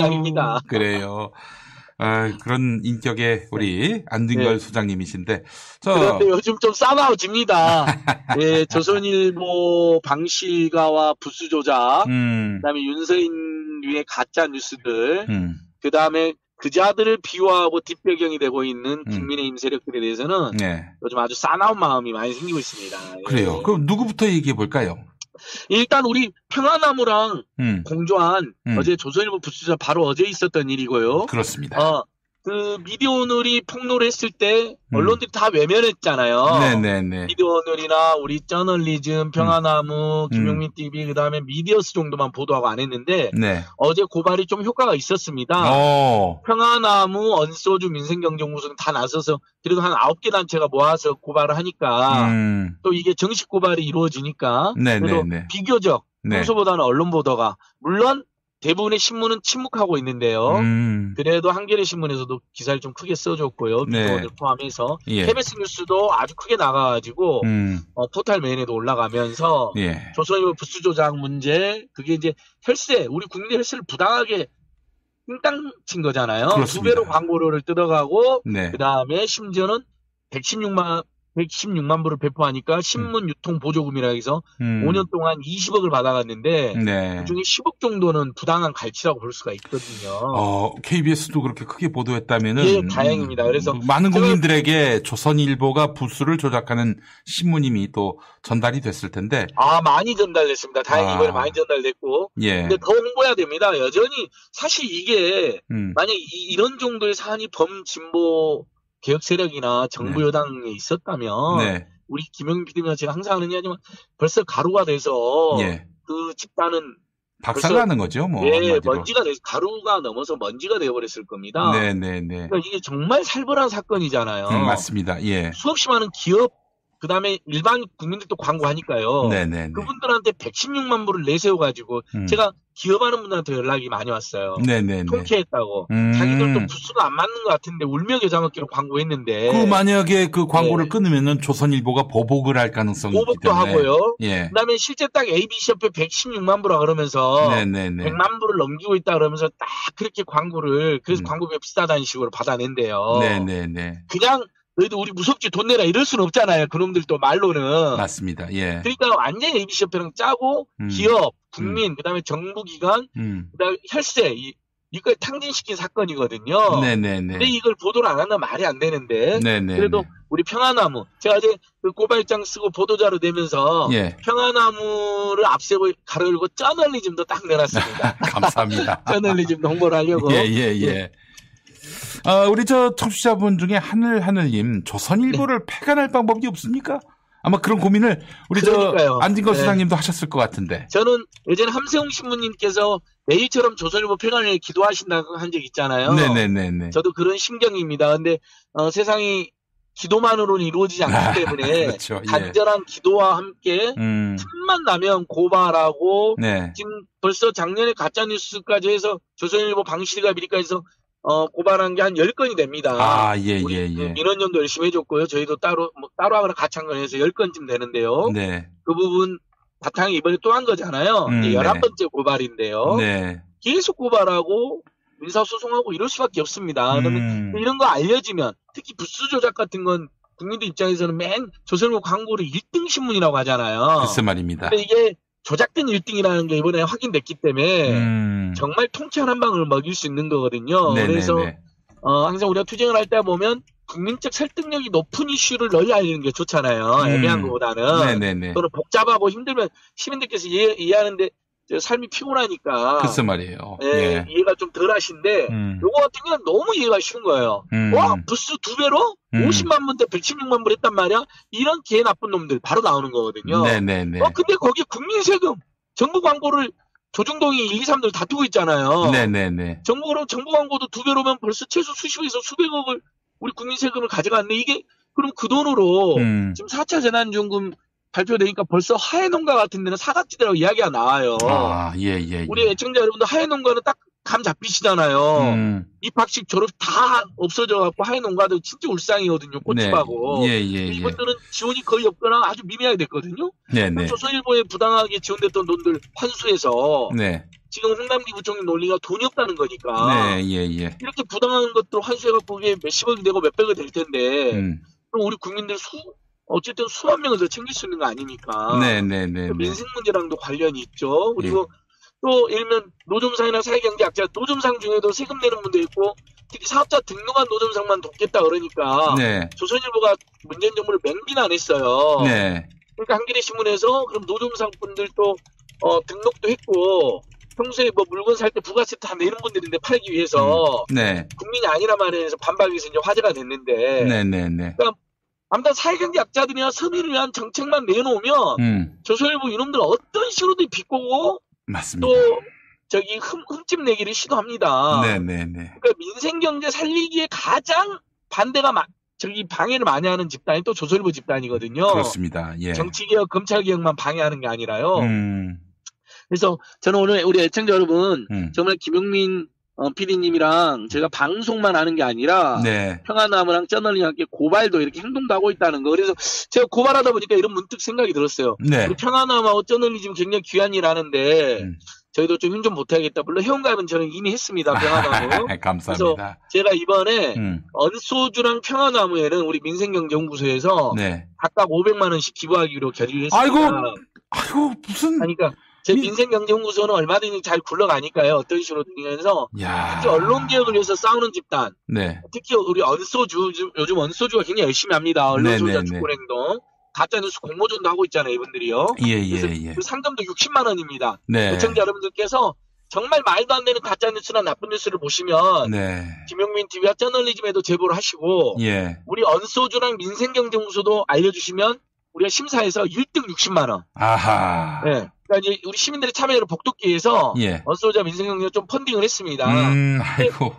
S1: 그래요. *laughs* 아, 그런 인격의 우리 안진걸
S26: 네.
S1: 소장님이신데 저
S26: 그런데 요즘 좀 싸나워집니다. *laughs* 예, 조선일보 방실가와 부수 조작,
S1: 음,
S26: 그다음에 윤서인 위의 가짜 뉴스들,
S1: 음,
S26: 그다음에 그자들을 비호하고 뒷배경이 되고 있는
S1: 음.
S26: 국민의힘 세력들에 대해서는
S1: 네.
S26: 요즘 아주 싸나운 마음이 많이 생기고 있습니다. 예.
S1: 그래요. 그럼 누구부터 얘기해 볼까요?
S26: 일단 우리 평화나무랑
S1: 음,
S26: 공조한
S1: 음.
S26: 어제 조선일보 부수자 바로 어제 있었던 일이고요.
S1: 그렇습니다.
S26: 어, 그 미디어 오늘이 폭로를 했을 때 언론들이 다 외면했잖아요.
S1: 음. 네네네.
S26: 미디어 오늘이나 우리 저널리즘, 평화나무,
S1: 음.
S26: 김용민 TV 그다음에 미디어스 정도만 보도하고 안 했는데
S1: 네.
S26: 어제 고발이 좀 효과가 있었습니다.
S1: 어,
S26: 평화나무, 언소주, 민생경제연구소는 다 나서서 그래도 한 아홉 개 단체가 모아서 고발을 하니까
S1: 음,
S26: 또 이게 정식 고발이 이루어지니까
S1: 네,
S26: 그래도
S1: 네, 네.
S26: 비교적
S1: 네.
S26: 평소보다는 언론 보도가 물론 대부분의 신문은 침묵하고 있는데요.
S1: 음,
S26: 그래도 한겨레 신문에서도 기사를 좀 크게 써줬고요.
S1: 네.
S26: 미디어를 포함해서
S1: 예.
S26: KBS 뉴스도 아주 크게 나가가지고
S1: 음,
S26: 어, 포탈 메인에도 올라가면서
S1: 예.
S26: 조선일보 부수 조작 문제 그게 이제 혈세 우리 국내 혈세를 부당하게 띵땅 친 거잖아요. 두
S1: 그렇습니다.
S26: 배로 광고료를 뜯어가고
S1: 네.
S26: 그 다음에 심지어는 116만 116만 부를 배포하니까 신문 유통 보조금이라 해서
S1: 음.
S26: 5년 동안 20억을 받아갔는데
S1: 네.
S26: 그중에 10억 정도는 부당한 갈치라고 볼 수가 있거든요.
S1: 어, KBS도 그렇게 크게 보도했다면은
S26: 예, 다행입니다. 그래서
S1: 많은
S26: 제가-
S1: 국민들에게 조선일보가 부수를 조작하는 신문임이 또 전달이 됐을 텐데
S26: 아 많이 전달됐습니다. 다행히
S1: 아.
S26: 이번에 많이 전달됐고
S1: 예.
S26: 근데 더 홍보해야 됩니다. 여전히 사실 이게
S1: 음.
S26: 만약 이, 런 정도의 사안이 범진보 개혁 세력이나 정부
S1: 네.
S26: 여당에 있었다면
S1: 네.
S26: 우리 김영민 PD가 제가 항상 하는 얘기하지만 벌써 가루가 돼서
S1: 예.
S26: 그 집단은
S1: 박살나는 거죠, 뭐.
S26: 예. 먼지가 돼 가루가 넘어서 먼지가 되어버렸을 겁니다.
S1: 네, 네, 네.
S26: 그러니까 이게 정말 살벌한 사건이잖아요.
S1: 음, 맞습니다. 예.
S26: 수없이 많은 기업 그 다음에 일반 국민들도 광고하니까요.
S1: 네, 네, 네.
S26: 그분들한테 116만 불을 내세워 가지고
S1: 음.
S26: 제가 기업하는 분들한테 연락이 많이 왔어요.
S1: 네, 네, 네.
S26: 통쾌했다고.
S1: 음.
S26: 자기들도 부수가 안 맞는 것 같은데 울며 겨자 먹기로 광고했는데
S1: 그 만약에 그 광고를 끊으면은 조선일보가 보복을 할 가능성이
S26: 보복도 하고요.
S1: 예.
S26: 그다음에 실제 딱 ABC 협회 116만 부라 그러면서
S1: 네, 네, 네.
S26: 100만 부를 넘기고 있다 그러면서 딱 그렇게 광고를 그래서 광고비가 비싸다는 식으로 받아낸대요.
S1: 음. 네, 네, 네.
S26: 그냥 너희들 우리 무섭지 돈 내라 이럴 수는 없잖아요. 그놈들도 말로는.
S1: 맞습니다. 예.
S26: 그러니까 완전히 ABC 협회랑 짜고
S1: 음.
S26: 기업, 국민, 그다음에 정부기관,
S1: 음.
S26: 그다음에 혈세 이 이걸 탕진시킨 사건이거든요.
S1: 네, 네, 네.
S26: 근데 이걸 보도를 안 한다면 말이 안 되는데.
S1: 네, 네,
S26: 그래도
S1: 네.
S26: 우리 평화나무 제가 어제 그 고발장 쓰고 보도자료 내면서
S1: 예.
S26: 평화나무를 앞세고 가로 열고 저널리즘도 딱 내놨습니다. *laughs*
S1: 감사합니다. *laughs*
S26: 저널리즘도 홍보를 하려고.
S1: 예, 예, 예. 아, 우리 저 청취자분 중에 하늘하늘님 조선일보를
S26: 네.
S1: 폐간할 방법이 없습니까? 아마 그런 고민을 우리
S26: 그러니까요.
S1: 저 안진걸
S26: 네.
S1: 소장님도 하셨을 것 같은데.
S26: 저는 예전에 함세웅 신부님께서 내일처럼 조선일보 폐간을 기도하신다고 한 적 있잖아요.
S1: 네네네네.
S26: 저도 그런 심경입니다. 근데 어, 세상이 기도만으로는 이루어지지 않기 때문에 *laughs*
S1: 그렇죠. 예.
S26: 간절한 기도와 함께
S1: 음,
S26: 틈만 나면 고발하고
S1: 네.
S26: 지금 벌써 작년에 가짜 뉴스까지 해서 조선일보 방실과 미리까지 해서 어, 고발한 게 한 10건이 됩니다.
S1: 아, 예, 예,
S26: 그
S1: 예.
S26: 민원연도 열심히 해줬고요. 저희도 따로 뭐 따로 하거나 같이 한 건 해서 10건쯤 되는데요.
S1: 네.
S26: 그 부분 바탕이 이번에 또 한 거잖아요.
S1: 음,
S26: 이제
S1: 네.
S26: 11번째 고발인데요.
S1: 네.
S26: 계속 고발하고 민사소송하고 이럴 수밖에 없습니다. 그러면
S1: 음.
S26: 이런 거 알려지면 특히 부수 조작 같은 건 국민들 입장에서는 맨 조선일보 광고를 1등 신문이라고 하잖아요.
S1: 글쎄 말입니다.
S26: 근데 이게 조작된 1등이라는 게 이번에 확인됐기 때문에
S1: 음.
S26: 정말 통쾌한 한 방을 먹일 수 있는 거거든요.
S1: 네네네.
S26: 그래서 어, 항상 우리가 투쟁을 할 때 보면 국민적 설득력이 높은 이슈를 널리 알리는 게 좋잖아요.
S1: 음.
S26: 애매한 것보다는.
S1: 네네네.
S26: 또는 복잡하고 힘들면 시민들께서 이해, 이해하는데 저 삶이 피곤하니까
S1: 글쎄 말이에요.
S26: 예,
S1: 예.
S26: 이해가 좀 덜 하신데
S1: 음.
S26: 요거 같은 경우는 너무 이해가 쉬운 거예요.
S1: 음.
S26: 와 부스 두 배로
S1: 음.
S26: 50만 분대 116만 불 했단 말이야. 이런 개 나쁜 놈들 바로 나오는 거거든요.
S1: 네네네.
S26: 어 근데 거기 국민 세금 정부 광고를 조중동이 1, 2, 3들 다투고 있잖아요.
S1: 네네네.
S26: 정부 그럼 정부 광고도 두 배로면 벌써 최소 수십에서 수백억을 우리 국민 세금을 가져갔네. 이게 그럼 그 돈으로
S1: 음.
S26: 지금 4차 재난지원금 발표되니까 벌써 하해 농가 같은 데는 사각지대라고 이야기가 나와요.
S1: 아, 예, 예. 예.
S26: 우리 애청자 여러분들 하해 농가는 딱 감 잡히시잖아요.
S1: 음.
S26: 입학식 졸업 다 없어져 갖고 하해 농가도 진짜 울상이거든요. 꽃집하고.
S1: 네. 예, 예, 예.
S26: 이분들은 지원이 거의 없거나 아주 미미하게 됐거든요.
S1: 네 네.
S26: 조선일보에 부당하게 지원됐던 돈들 환수해서
S1: 네.
S26: 지금 홍남기 부총리 논리가 돈이 없다는 거니까
S1: 네, 예, 예.
S26: 이렇게 부당한 것들 환수해갖고 그게 몇십억이 되고 몇백억이 될 텐데
S1: 음.
S26: 그럼 우리 국민들 수 어쨌든 수만 명을 더 챙길 수 있는 거 아닙니까?
S1: 네네네.
S26: 민생 문제랑도 관련이 있죠. 그리고 또 일면 노점상이나 사회경제학자 노점상 중에도 세금 내는 분도 있고 특히 사업자 등록한 노점상만 돕겠다 그러니까
S1: 네.
S26: 조선일보가 문재인 정부를 맹비는 안 했어요.
S1: 네.
S26: 그러니까 한겨레 신문에서 그럼 노점상 분들도 어, 등록도 했고 평소에 뭐 물건 살 때 부가세 다 내는 분들인데 팔기 위해서
S1: 네.
S26: 국민이 아니라 말해서 있어 이제 화제가 됐는데
S1: 네네네.
S26: 그러니까 아무튼 사회경제학자들이나 서민을 위한 정책만 내놓으면
S1: 음.
S26: 조선일보 이놈들 어떤 식으로든 비꼬고
S1: 맞습니다.
S26: 또 저기 흠, 흠집 내기를 시도합니다.
S1: 네네네.
S26: 그러니까 민생 경제 살리기에 가장 반대가 마- 저기 방해를 많이 하는 집단이 또 조선일보 집단이거든요.
S1: 그렇습니다. 예.
S26: 정치개혁, 검찰개혁만 방해하는 게 아니라요.
S1: 음.
S26: 그래서 저는 오늘 우리 애청자 여러분
S1: 음.
S26: 정말 김용민 어, PD님이랑 제가 방송만 하는 게 아니라
S1: 네.
S26: 평화나무랑 쩌널리와 함께 고발도 이렇게 행동도 하고 있다는 거. 그래서 제가 고발하다 보니까 이런 문득 생각이 들었어요.
S1: 네.
S26: 우리 평화나무하고 쩌널리즘 굉장히 귀한 일 하는데
S1: 음.
S26: 저희도 좀힘좀 못하겠다. 물론 회원가입은 저는 이미 했습니다. *laughs* 평화나무. *laughs* 그래서
S1: 감사합니다.
S26: 제가 이번에
S1: 음.
S26: 언소주랑 평화나무에는 우리 민생경제연구소에서
S1: 네.
S26: 각각 500만 원씩 기부하기로 결의를 했습니다.
S1: 아이고, 아이고 무슨
S26: 그러니까 제 민생경제연구소는 얼마든지 잘 굴러가니까요. 어떤 식으로든 해서
S1: 야.
S26: 특히 언론개혁을 위해서 싸우는 집단
S1: 네.
S26: 특히 우리 언소주 요즘, 언소주가 굉장히 열심히 합니다. 언론소유자
S1: 네네네.
S26: 주권행동 가짜뉴스 공모전도 하고 있잖아요 이분들이요.
S1: 예, 예, 예.
S26: 그 상금도 60만 원입니다.
S1: 네.
S26: 시청자 여러분들께서 정말 말도 안 되는 가짜 뉴스나 나쁜 뉴스를 보시면
S1: 네.
S26: 김용민 TV와 저널리즘에도 제보를 하시고
S1: 예.
S26: 우리 언소주랑 민생경제연구소도 알려주시면 우리가 심사해서 1등 60만 원.
S1: 아하.
S26: 네. 그러니까 이제 우리 시민들의 참여를 복돋기 위해서
S1: 예.
S26: 언소자 민생경제 좀 펀딩을 했습니다.
S1: 음.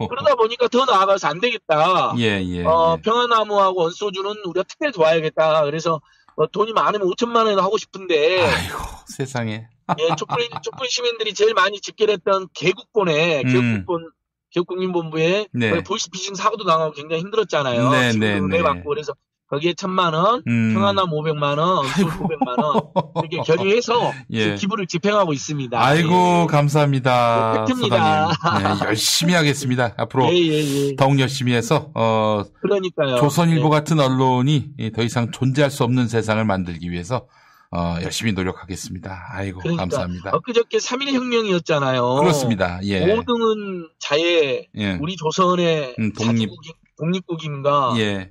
S26: 그러다 보니까 더 나아가서 안 되겠다.
S1: 예, 예.
S26: 어,
S1: 예.
S26: 평화나무하고 언소주는 우리가 특별히 도와야겠다. 그래서 어, 돈이 많으면 5천만 원 하고 싶은데
S1: 아이고, 세상에.
S26: 예, 촛불, 촛불 시민들이 제일 많이 집결했던 개국본에
S1: 음.
S26: 개국본 개국국민본부에
S1: 네.
S26: 보이스피싱 사고도 당하고 굉장히 힘들었잖아요.
S1: 네,
S26: 지금도
S1: 네, 네.
S26: 받고 그래서 거기에 천만 원,
S1: 음.
S26: 평화나무 500만 원, 언소주 500만 원 이렇게 결의해서 *laughs*
S1: 예.
S26: 기부를 집행하고 있습니다.
S1: 아이고, 감사합니다.
S26: 네, 팩트입니다.
S1: 네, 열심히 하겠습니다. 앞으로 *laughs*
S26: 예, 예, 예.
S1: 더욱 열심히 해서, 어,
S26: 그러니까요.
S1: 조선일보
S26: 네.
S1: 같은 언론이 더 이상 존재할 수 없는 세상을 만들기 위해서, 어, 열심히 노력하겠습니다. 아이고,
S26: 그러니까
S1: 감사합니다.
S26: 엊그저께 3.1혁명이었잖아요.
S1: 그렇습니다. 예.
S26: 5등은 자해,
S1: 예.
S26: 우리 조선의
S1: 음, 독립.
S26: 자주국인, 독립국임과
S1: 예,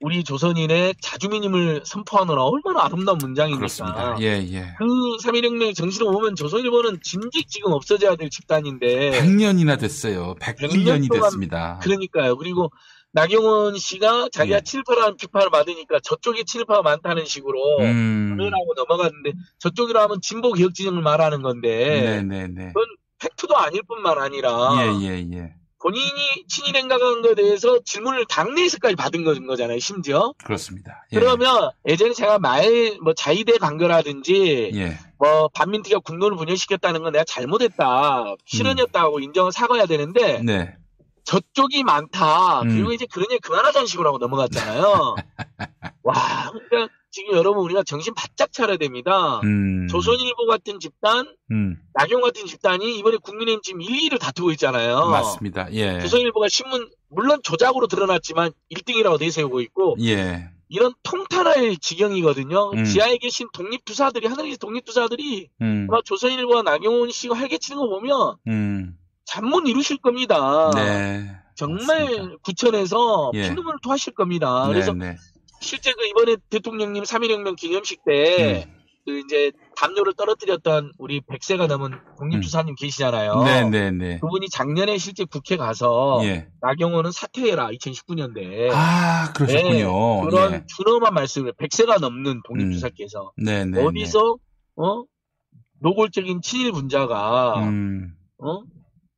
S26: 우리 조선인의 자주민임을 선포하느라 얼마나 아름다운 문장입니까?
S1: 그렇습니다. 예, 예.
S26: 그 3.1혁명의 정신을 보면 조선일보는 진즉 지금 없어져야 될 집단인데
S1: 100년이나 됐어요. 101년이
S26: 동안
S1: 됐습니다.
S26: 그러니까요. 그리고 나경원 씨가 자기가
S1: 예.
S26: 친일파라는 비판을 받으니까 저쪽에 친일파가 많다는 식으로
S1: 음.
S26: 하고 넘어갔는데 저쪽이라 하면 진보 개혁 진영을 말하는 건데
S1: 네네네.
S26: 그건 팩트도 아닐 뿐만 아니라
S1: 예, 예, 예.
S26: 본인이 친일 행각한 것에 대해서 질문을 당내에서까지 받은 거- 거잖아요, 심지어.
S1: 그렇습니다. 예.
S26: 그러면 예전에 제가 말, 뭐, 자위대 강거라든지,
S1: 예.
S26: 뭐, 반민특위가 국론을 분열시켰다는 건 내가 잘못했다. 실언이었다고 인정을 사과해야 되는데,
S1: 네.
S26: 저쪽이 많다.
S1: 음.
S26: 그리고 이제 그런 얘기 그만하자는 식으로 하고 넘어갔잖아요. *laughs* 와, 그러니까 지금 여러분 우리가 정신 바짝 차려야 됩니다.
S1: 음.
S26: 조선일보 같은 집단,
S1: 음.
S26: 나경 같은 집단이 이번에 국민의힘 지금 1, 2를 다투고 있잖아요.
S1: 맞습니다. 예.
S26: 조선일보가 신문 물론 조작으로 드러났지만 1등이라고 내세우고 있고
S1: 예.
S26: 이런 통탄할 지경이거든요.
S1: 음.
S26: 지하에 계신 독립투사들이 하늘의 독립투사들이
S1: 음.
S26: 아마 조선일보와 나경원 씨가 활개치는 거 보면
S1: 음.
S26: 잠못 이루실 겁니다.
S1: 네.
S26: 정말 구천에서
S1: 예.
S26: 피눈물 토하실 겁니다.
S1: 네,
S26: 그래서
S1: 네.
S26: 실제 그 이번에 대통령님 3.1혁명 기념식 때
S1: 음.
S26: 그 이제 담요를 떨어뜨렸던 우리 100세가 넘은 독립투사님 계시잖아요.
S1: 네, 네, 네.
S26: 그분이 작년에 실제 국회 가서
S1: 예.
S26: 나경원은 사퇴해라 2019년대.
S1: 아, 그러셨군요.
S26: 그런
S1: 예.
S26: 준엄한 말씀을 100세가 넘는 독립투사께서
S1: 네, 네.
S26: 어디서 어 노골적인 친일 분자가
S1: 음.
S26: 어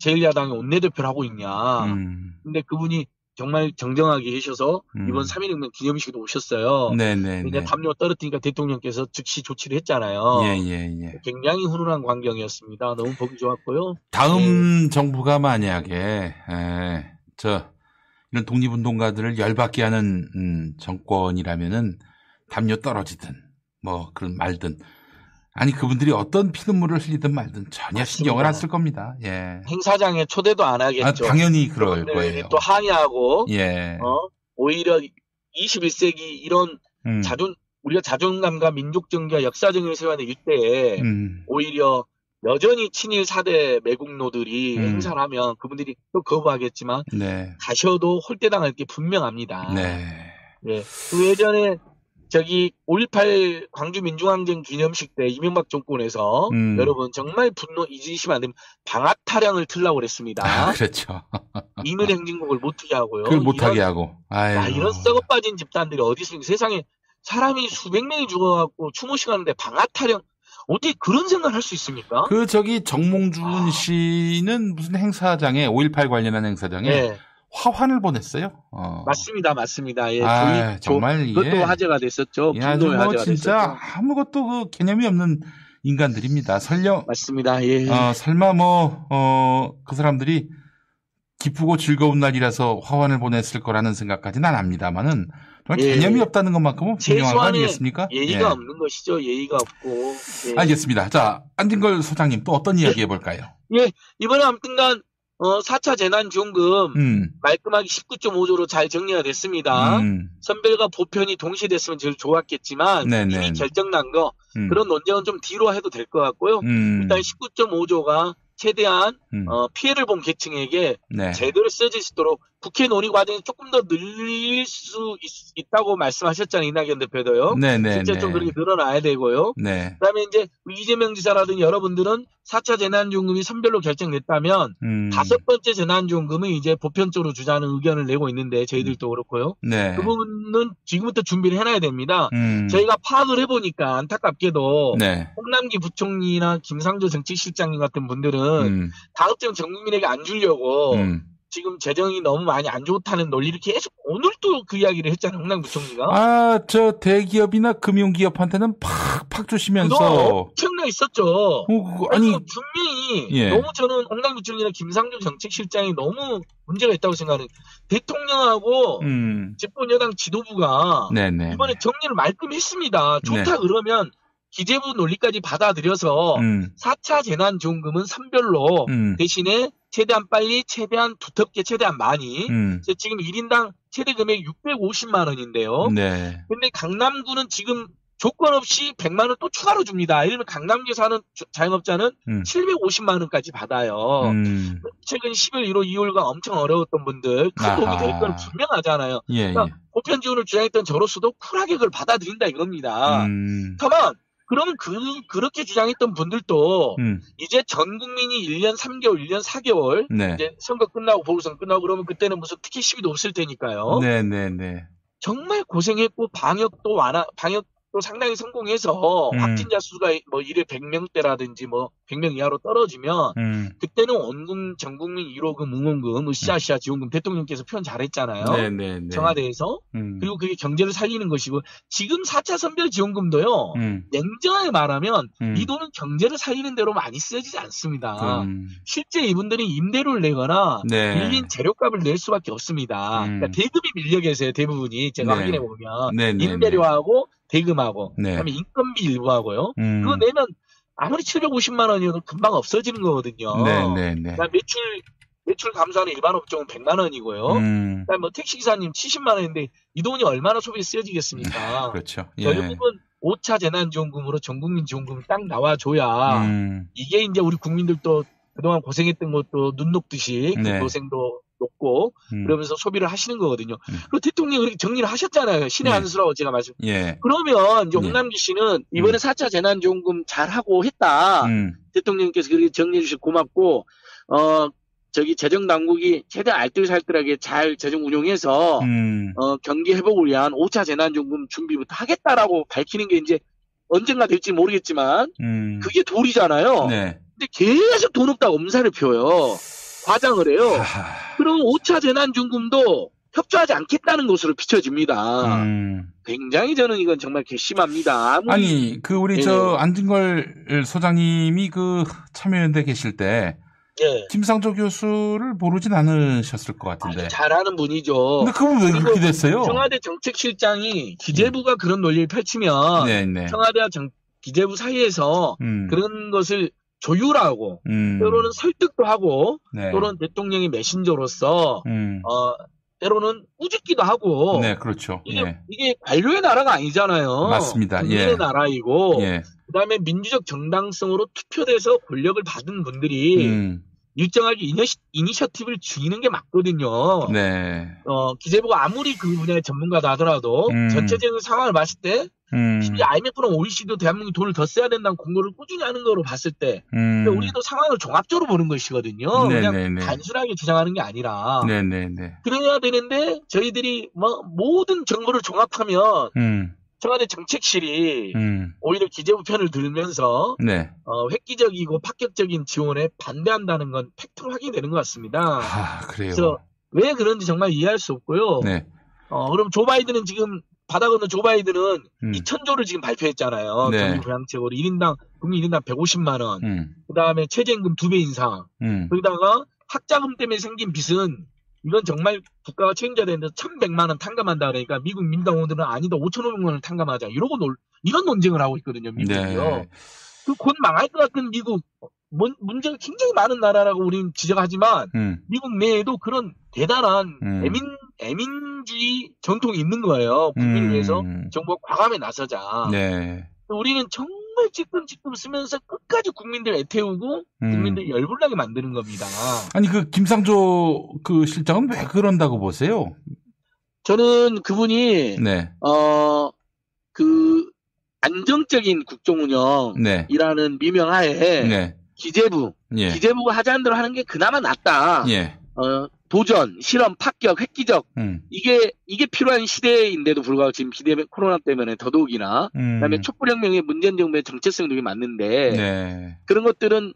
S26: 제1야당의 원내대표를 하고 있냐.
S1: 음.
S26: 근데 그분이 정말 정정하게 계셔서
S1: 음.
S26: 이번 3.1혁명 기념식에도 오셨어요.
S1: 네, 네,
S26: 이제
S1: 네.
S26: 담요 떨어뜨니까 대통령께서 즉시 조치를 했잖아요.
S1: 예, 예, 예.
S26: 굉장히 훈훈한 광경이었습니다. 너무 보기 좋았고요.
S1: 다음 정부가 만약에 에, 저 이런 독립운동가들을 열받게 하는 음, 정권이라면은 담요 떨어지든 뭐 그런 말든 아니 그분들이 어떤 피눈물을 흘리든 말든 전혀 신경을 안 쓸 겁니다. 예.
S26: 행사장에 초대도 안 하겠죠.
S1: 아, 당연히 그럴
S26: 네,
S1: 거예요.
S26: 또 항의하고
S1: 예.
S26: 어, 오히려 21세기 이런
S1: 음.
S26: 자존 우리가 자존감과 민족 정기와 역사 정의를 될 이때에
S1: 음.
S26: 오히려 여전히 친일 사대 매국노들이
S1: 음.
S26: 행사를 하면 그분들이 또 거부하겠지만
S1: 네.
S26: 가셔도 홀대당할 게 분명합니다.
S1: 네.
S26: 예. 그 예전에 저기 5.18 광주 민중항쟁 기념식 때 이명박 정권에서
S1: 음.
S26: 여러분 정말 분노 잊으시면 안 됩니다. 방앗 타령을 틀라고 그랬습니다.
S1: 아, 그렇죠. *laughs*
S26: 이물 행진곡을 못하게 하고요.
S1: 그걸 못하게
S26: 이런-
S1: 하고. 아유.
S26: 야, 이런 썩어 빠진 집단들이 어디 있습니까? 세상에 사람이 수백 명이 죽어갖고 추모식 하는데 방앗 타령 어떻게 그런 생각을 할 수 있습니까?
S1: 그 저기 정몽준 씨는 무슨 행사장에 5.18 관련한 행사장에
S26: 네.
S1: 화환을 보냈어요. 어.
S26: 맞습니다, 맞습니다. 예,
S1: 아,
S26: 조이-
S1: 정말
S26: 조- 그것도
S1: 이게-
S26: 화제가 됐었죠.
S1: 이 아주
S26: 분노의
S1: 뭐
S26: 화제가
S1: 진짜
S26: 됐었죠.
S1: 아무것도 그 개념이 없는 인간들입니다. 설령
S26: 맞습니다. 예.
S1: 어, 설마 뭐 어, 그 사람들이 기쁘고 즐거운 날이라서 화환을 보냈을 거라는 생각까지는 안 합니다만은 정말
S26: 예.
S1: 개념이 없다는 것만큼은 분명한 거 아니겠습니까?
S26: 예의가
S1: 예.
S26: 없는 것이죠. 예의가 없고. 예.
S1: 알겠습니다. 자, 안진걸 소장님 또 어떤 이야기 해볼까요?
S26: 예, 이번에 아무튼간 어, 4차 재난지원금
S1: 음,
S26: 말끔하게 19.5조로 잘 정리가 됐습니다.
S1: 음,
S26: 선별과 보편이 동시에 됐으면 제일 좋았겠지만
S1: 네네.
S26: 이미 결정난 거
S1: 음.
S26: 그런 논쟁은 좀 뒤로 해도 될 것 같고요.
S1: 음.
S26: 일단 19.5조가 최대한
S1: 음.
S26: 어, 피해를 본 계층에게
S1: 네.
S26: 제대로 쓰여질 수 있도록 국회 논의 과정이 조금 더 늘릴 수 있, 다고 말씀하셨잖아요. 이낙연 대표도요.
S1: 네네,
S26: 실제 좀
S1: 네.
S26: 그렇게 늘어나야 되고요.
S1: 네.
S26: 그다음에 이제 이재명 지사라든지 여러분들은 4차 재난지원금이 선별로 결정됐다면
S1: 음.
S26: 다섯 번째 재난지원금은 이제 보편적으로 주자는 의견을 내고 있는데 저희들도 그렇고요.
S1: 네.
S26: 그 부분은 지금부터 준비를 해놔야 됩니다.
S1: 음.
S26: 저희가 파악을 해보니까 안타깝게도
S1: 네.
S26: 홍남기 부총리나 김상조 정책실장님 같은 분들은
S1: 음.
S26: 다급증 전 국민에게 안 주려고
S1: 음.
S26: 지금 재정이 너무 많이 안 좋다는 논리를 계속 오늘 또 그 이야기를 했잖아요. 홍남기 부총리가.
S1: 아, 저 대기업이나 금융기업한테는 팍팍 주시면서
S26: 엄청나 있었죠.
S1: 어, 그거 아니
S26: 분명히
S1: 예.
S26: 너무 저는 홍남기 부총리나 김상조 정책실장이 너무 문제가 있다고 생각하는 대통령하고
S1: 음.
S26: 집권 여당 지도부가
S1: 네네.
S26: 이번에 정리를 말끔했습니다. 좋다
S1: 네.
S26: 그러면 기재부 논리까지 받아들여서
S1: 음.
S26: 4차 재난지원금은 선별로
S1: 음.
S26: 대신에 최대한 빨리, 최대한 두텁게, 최대한 많이.
S1: 음.
S26: 지금 1인당 최대 금액 650만 원인데요.
S1: 네.
S26: 근데 강남구는 지금 조건 없이 100만 원 또 추가로 줍니다. 예를 들면 강남구에 사는 자- 자영업자는
S1: 음.
S26: 750만 원까지 받아요.
S1: 음.
S26: 최근 10일 1호 2월가 엄청 어려웠던 분들 큰 도움이 될 건. 분명하잖아요.
S1: 예,
S26: 그러니까 보편 지원을 주장했던 저로서도 쿨하게 그걸 받아들인다 이겁니다.
S1: 음.
S26: 다만 그러면 그 그렇게 주장했던 분들도
S1: 음.
S26: 이제 전 국민이 1년 3개월, 1년 4개월
S1: 네.
S26: 이제 선거 끝나고 보궐선거 끝나고 그러면 그때는 무슨 특혜 시비도 없을 테니까요.
S1: 네 네 네.
S26: 정말 고생했고 방역도 완화 방역 도 상당히 성공해서
S1: 음.
S26: 확진자 수가 뭐 1회 100명대라든지 뭐 100명 이하로 떨어지면
S1: 음.
S26: 그때는 원금 전 국민 1호금 응원금 으쌰으쌰 지원금 대통령께서 표현 잘했잖아요.
S1: 네네네.
S26: 청와대에서
S1: 음.
S26: 그리고 그게 경제를 살리는 것이고 지금 4차 선별 지원금도요.
S1: 음.
S26: 냉정하게 말하면
S1: 음.
S26: 이 돈은 경제를 살리는 대로 많이 쓰여지지 않습니다.
S1: 음.
S26: 실제 이분들이 임대료를 내거나
S1: 네.
S26: 밀린 재료값을 낼 수밖에 없습니다.
S1: 음.
S26: 그러니까 대금이 밀려 계세요. 대부분이 제가
S1: 네.
S26: 확인해 보면
S1: 네, 네,
S26: 임대료하고 대금하고
S1: 네.
S26: 그다음에 인건비 일부하고요.
S1: 음.
S26: 그거 내면 아무리 750만 원이어도 금방 없어지는 거거든요.
S1: 네네네.
S26: 그러니까 매출 대출 감소하는 일반 업종은 100만 원이고요.
S1: 음.
S26: 그다음에 뭐 택시 기사님 70만 원인데 이 돈이 얼마나 소비에 쓰여지겠습니까?
S1: 그렇죠. 예.
S26: 결국은 5차 재난지원금으로 전국민 지원금이 딱 나와줘야
S1: 음.
S26: 이게 이제 우리 국민들도 그동안 고생했던 것도 눈 녹듯이 그
S1: 네.
S26: 고생도 높고
S1: 음.
S26: 그러면서 소비를 하시는 거거든요. 그리고 대통령이 그렇게 정리를 하셨잖아요. 신의
S1: 네.
S26: 한 수라고 제가 말씀.
S1: 예.
S26: 그러면 이제
S1: 네.
S26: 홍남기 씨는 이번에 4차 재난지원금 잘 하고 했다.
S1: 음.
S26: 대통령께서 그렇게 정리해 주셔서 고맙고 어 저기 재정 당국이 최대한 알뜰살뜰하게 잘 재정 운용해서
S1: 음.
S26: 어 경기 회복을 위한 5차 재난지원금 준비부터 하겠다라고 밝히는 게 이제 언젠가 될지 모르겠지만
S1: 음.
S26: 그게 도리잖아요.
S1: 네.
S26: 근데 계속 돈 없다고 엄살을 펴요. 과장을 해요. 그럼 5차 재난지원금도 협조하지 않겠다는 것으로 비춰집니다.
S1: 음.
S26: 굉장히 저는 이건 정말 괘씸합니다. 아무리-
S1: 아니, 그 우리
S26: 예.
S1: 저 안진걸 소장님이 그 참여연대 계실 때
S26: 예.
S1: 김상조 교수를 모르진 않으셨을 것 같은데.
S26: 잘하는 분이죠.
S1: 근데 그분 왜 그렇게 됐어요?
S26: 청와대 정책실장이 기재부가 그런 논리를 펼치면
S1: 네, 네.
S26: 청와대와 정- 기재부 사이에서
S1: 음.
S26: 그런 것을 조율하고
S1: 음.
S26: 때로는 설득도 하고
S1: 네.
S26: 또는 대통령의 메신저로서
S1: 음.
S26: 어, 때로는 꾸짖기도 하고
S1: 네, 그렇죠.
S26: 이게,
S1: 예.
S26: 이게 관료의 나라가 아니잖아요.
S1: 맞습니다.
S26: 국민의
S1: 예.
S26: 나라이고
S1: 예.
S26: 그다음에 민주적 정당성으로 투표돼서 권력을 받은 분들이
S1: 음.
S26: 일정하게 이니시, 이니셔티브를 주는 게 맞거든요.
S1: 네.
S26: 어, 기재부가 아무리 그 분야의 전문가다 하더라도
S1: 음.
S26: 전체적인 상황을 봤을 때
S1: 음.
S26: 심지어 IMF나 OECD도 대한민국이 돈을 더 써야 된다는 공고를 꾸준히 하는 거로 봤을 때
S1: 음.
S26: 우리도 상황을 종합적으로 보는 것이거든요. 그냥
S1: 네네네.
S26: 단순하게 주장하는 게 아니라
S1: 네네네.
S26: 그래야 되는데 저희들이 뭐 모든 정보를 종합하면
S1: 음.
S26: 청와대 정책실이
S1: 음.
S26: 오히려 기재부 편을 들면서
S1: 네.
S26: 어, 획기적이고 파격적인 지원에 반대한다는 건 팩트로 확인되는 것 같습니다.
S1: 아, 그래요.
S26: 그래서 왜 그런지 정말 이해할 수 없고요.
S1: 네.
S26: 어, 그럼 조 바이든은 지금 바다 건너 조 바이든은
S1: 음.
S26: 2천조를 지금 발표했잖아요.
S1: 네.
S26: 정부 부양책으로 1인당 국민 1인당 150만 원.
S1: 음.
S26: 그다음에 최저임금 2배 인상.
S1: 음.
S26: 거기다가 학자금 때문에 생긴 빚은 이건 정말 국가가 책임져야 되는데 1,100만 원 탕감한다 그러니까 미국 민당원들은 아니다 5,500만 원 탕감하자 이러고 놀 이런 논쟁을 하고 있거든요 미국이요.
S1: 네.
S26: 그곧 망할 것 같은 미국 문- 문제가 굉장히 많은 나라라고 우리는 지적하지만
S1: 음.
S26: 미국 내에도 그런 대단한
S1: 음.
S26: 애민 애민주의 전통이 있는 거예요. 국민을
S1: 음.
S26: 위해서 정부가 과감히 나서자.
S1: 네.
S26: 우리는 정말 찔끔찔끔 쓰면서 끝까지 국민들 애태우고
S1: 음.
S26: 국민들 열불나게 만드는 겁니다.
S1: 아니 그 김상조 그 실장은 왜 그런다고 보세요?
S26: 저는 그분이
S1: 네.
S26: 어그 안정적인 국정 운영이라는
S1: 네.
S26: 미명하에
S1: 네.
S26: 기재부
S1: 예.
S26: 기재부가 하자는 대로 하는 게 그나마 낫다.
S1: 예.
S26: 어, 도전, 실험, 합격, 획기적
S1: 음.
S26: 이게 이게 필요한 시대인데도 불구하고 지금 기대 코로나 때문에 더더욱이나
S1: 음.
S26: 그다음에 촛불혁명의 문재인 정부의 정체성도 맞는데
S1: 네.
S26: 그런 것들은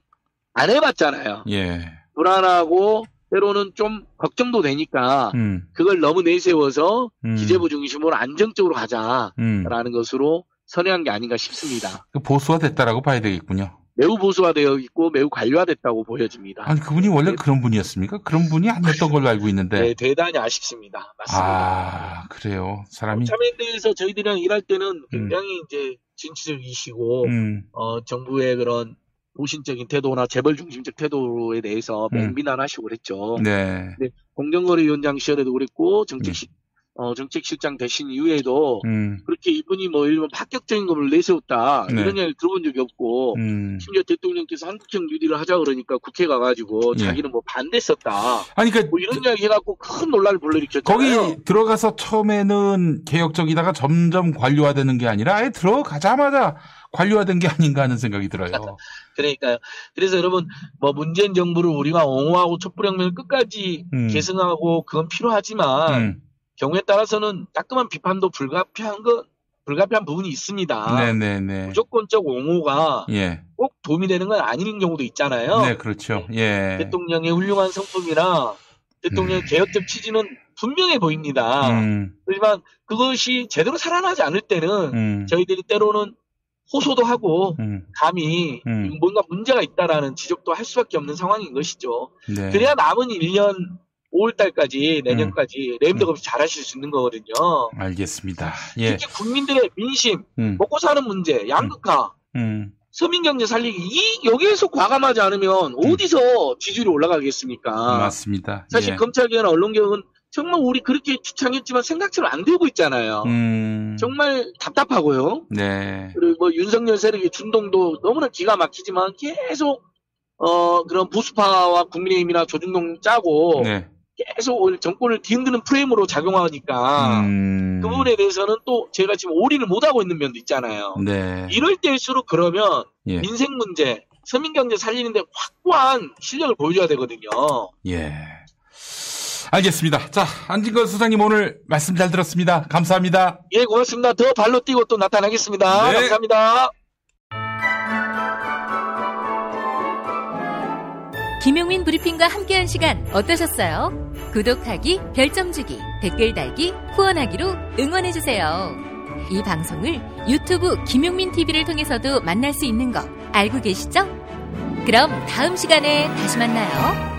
S26: 안 해봤잖아요.
S1: 예.
S26: 불안하고 때로는 좀 걱정도 되니까
S1: 음.
S26: 그걸 너무 내세워서
S1: 음.
S26: 기재부 중심으로 안정적으로 가자라는
S1: 음.
S26: 것으로 선회한 게 아닌가 싶습니다.
S1: 그 보수화 됐다라고 봐야 되겠군요.
S26: 매우 보수화되어 있고 매우 관료화됐다고 보여집니다.
S1: 아니 그분이 원래 그런 분이었습니까? 그런 분이 아니었던 걸로 알고 있는데.
S26: 네, 대단히 아쉽습니다. 맞습니다.
S1: 아 그래요. 사람이.
S26: 참여연대에서 저희들이랑 일할 때는 굉장히 이제 진취적이시고
S1: 음.
S26: 어, 정부의 그런 보신적인 태도나 재벌 중심적 태도에 대해서
S1: 음.
S26: 맹비난하시고 그랬죠.
S1: 네.
S26: 공정거래위원장 시절에도 그랬고 정책실 어, 정책실장 되신 이후에도
S1: 음.
S26: 그렇게 이분이 뭐 일본 파격적인 것을 내세웠다
S1: 네.
S26: 이런 이야기 들어본 적이 없고
S1: 음.
S26: 심지어 대통령께서 한국형 뉴딜을 하자 그러니까 국회 가가지고
S1: 예.
S26: 자기는 뭐 반대했었다.
S1: 아니 그러니까
S26: 뭐 이런 이야기 해갖고 큰 논란을 불러일으켰잖아요.
S1: 거기 들어가서 처음에는 개혁적이다가 점점 관료화되는 게 아니라 아예 들어가자마자 관료화된 게 아닌가 하는 생각이 들어요. *laughs*
S26: 그러니까요. 그래서 여러분 뭐 문재인 정부를 우리가 옹호하고 촛불혁명을 끝까지
S1: 음.
S26: 계승하고 그건 필요하지만
S1: 음.
S26: 경우에 따라서는 따끔한 비판도 불가피한 거 불가피한 부분이 있습니다.
S1: 네네네.
S26: 무조건적 옹호가
S1: 예.
S26: 꼭 도움이 되는 건 아닌 경우도 있잖아요.
S1: 네, 그렇죠. 예.
S26: 대통령의 훌륭한 성품이나 대통령의 개혁적 취지는 분명해 보입니다.
S1: 음.
S26: 하지만 그것이 제대로 살아나지 않을 때는
S1: 음.
S26: 저희들이 때로는 호소도 하고
S1: 음.
S26: 감히
S1: 음.
S26: 뭔가 문제가 있다라는 지적도 할 수밖에 없는 상황인 것이죠.
S1: 네.
S26: 그래야 남은 1년 5월달까지 내년까지 레임덕 없이 잘하실 수 있는 거거든요.
S1: 알겠습니다. 예.
S26: 특히 국민들의 민심,
S1: 음.
S26: 먹고 사는 문제, 양극화,
S1: 음.
S26: 서민 경제 살리기 이 여기에서 과감하지 않으면 어디서 지지율이 올라가겠습니까?
S1: 맞습니다.
S26: 사실
S1: 예.
S26: 검찰 개혁이나 언론 개혁은 정말 우리 그렇게 주창했지만 생각처럼 안 되고 있잖아요.
S1: 음,
S26: 정말 답답하고요.
S1: 네.
S26: 그리고 뭐 윤석열 세력의 준동도 너무나 기가 막히지만 계속 어 그런 보수파와 국민의힘이나 조중동 짜고
S1: 네.
S26: 계속 오히려 정권을 뒤흔드는 프레임으로 작용하니까
S1: 음,
S26: 그 부분에 대해서는 또 제가 지금 올인을 못하고 있는 면도 있잖아요.
S1: 네.
S26: 이럴 때일수록 그러면
S1: 예.
S26: 민생 문제, 서민 경제 살리는데 확고한 실력을 보여줘야 되거든요.
S1: 예. 알겠습니다. 자, 안진걸 수장님 오늘 말씀 잘 들었습니다. 감사합니다.
S26: 예, 고맙습니다. 더 발로 뛰고 또 나타나겠습니다.
S1: 네.
S26: 감사합니다.
S6: 김용민 브리핑과 함께한 시간 어떠셨어요? 구독하기, 별점 주기, 댓글 달기, 후원하기로 응원해주세요. 이 방송을 유튜브 김용민 TV를 통해서도 만날 수 있는 거 알고 계시죠? 그럼 다음 시간에 다시 만나요.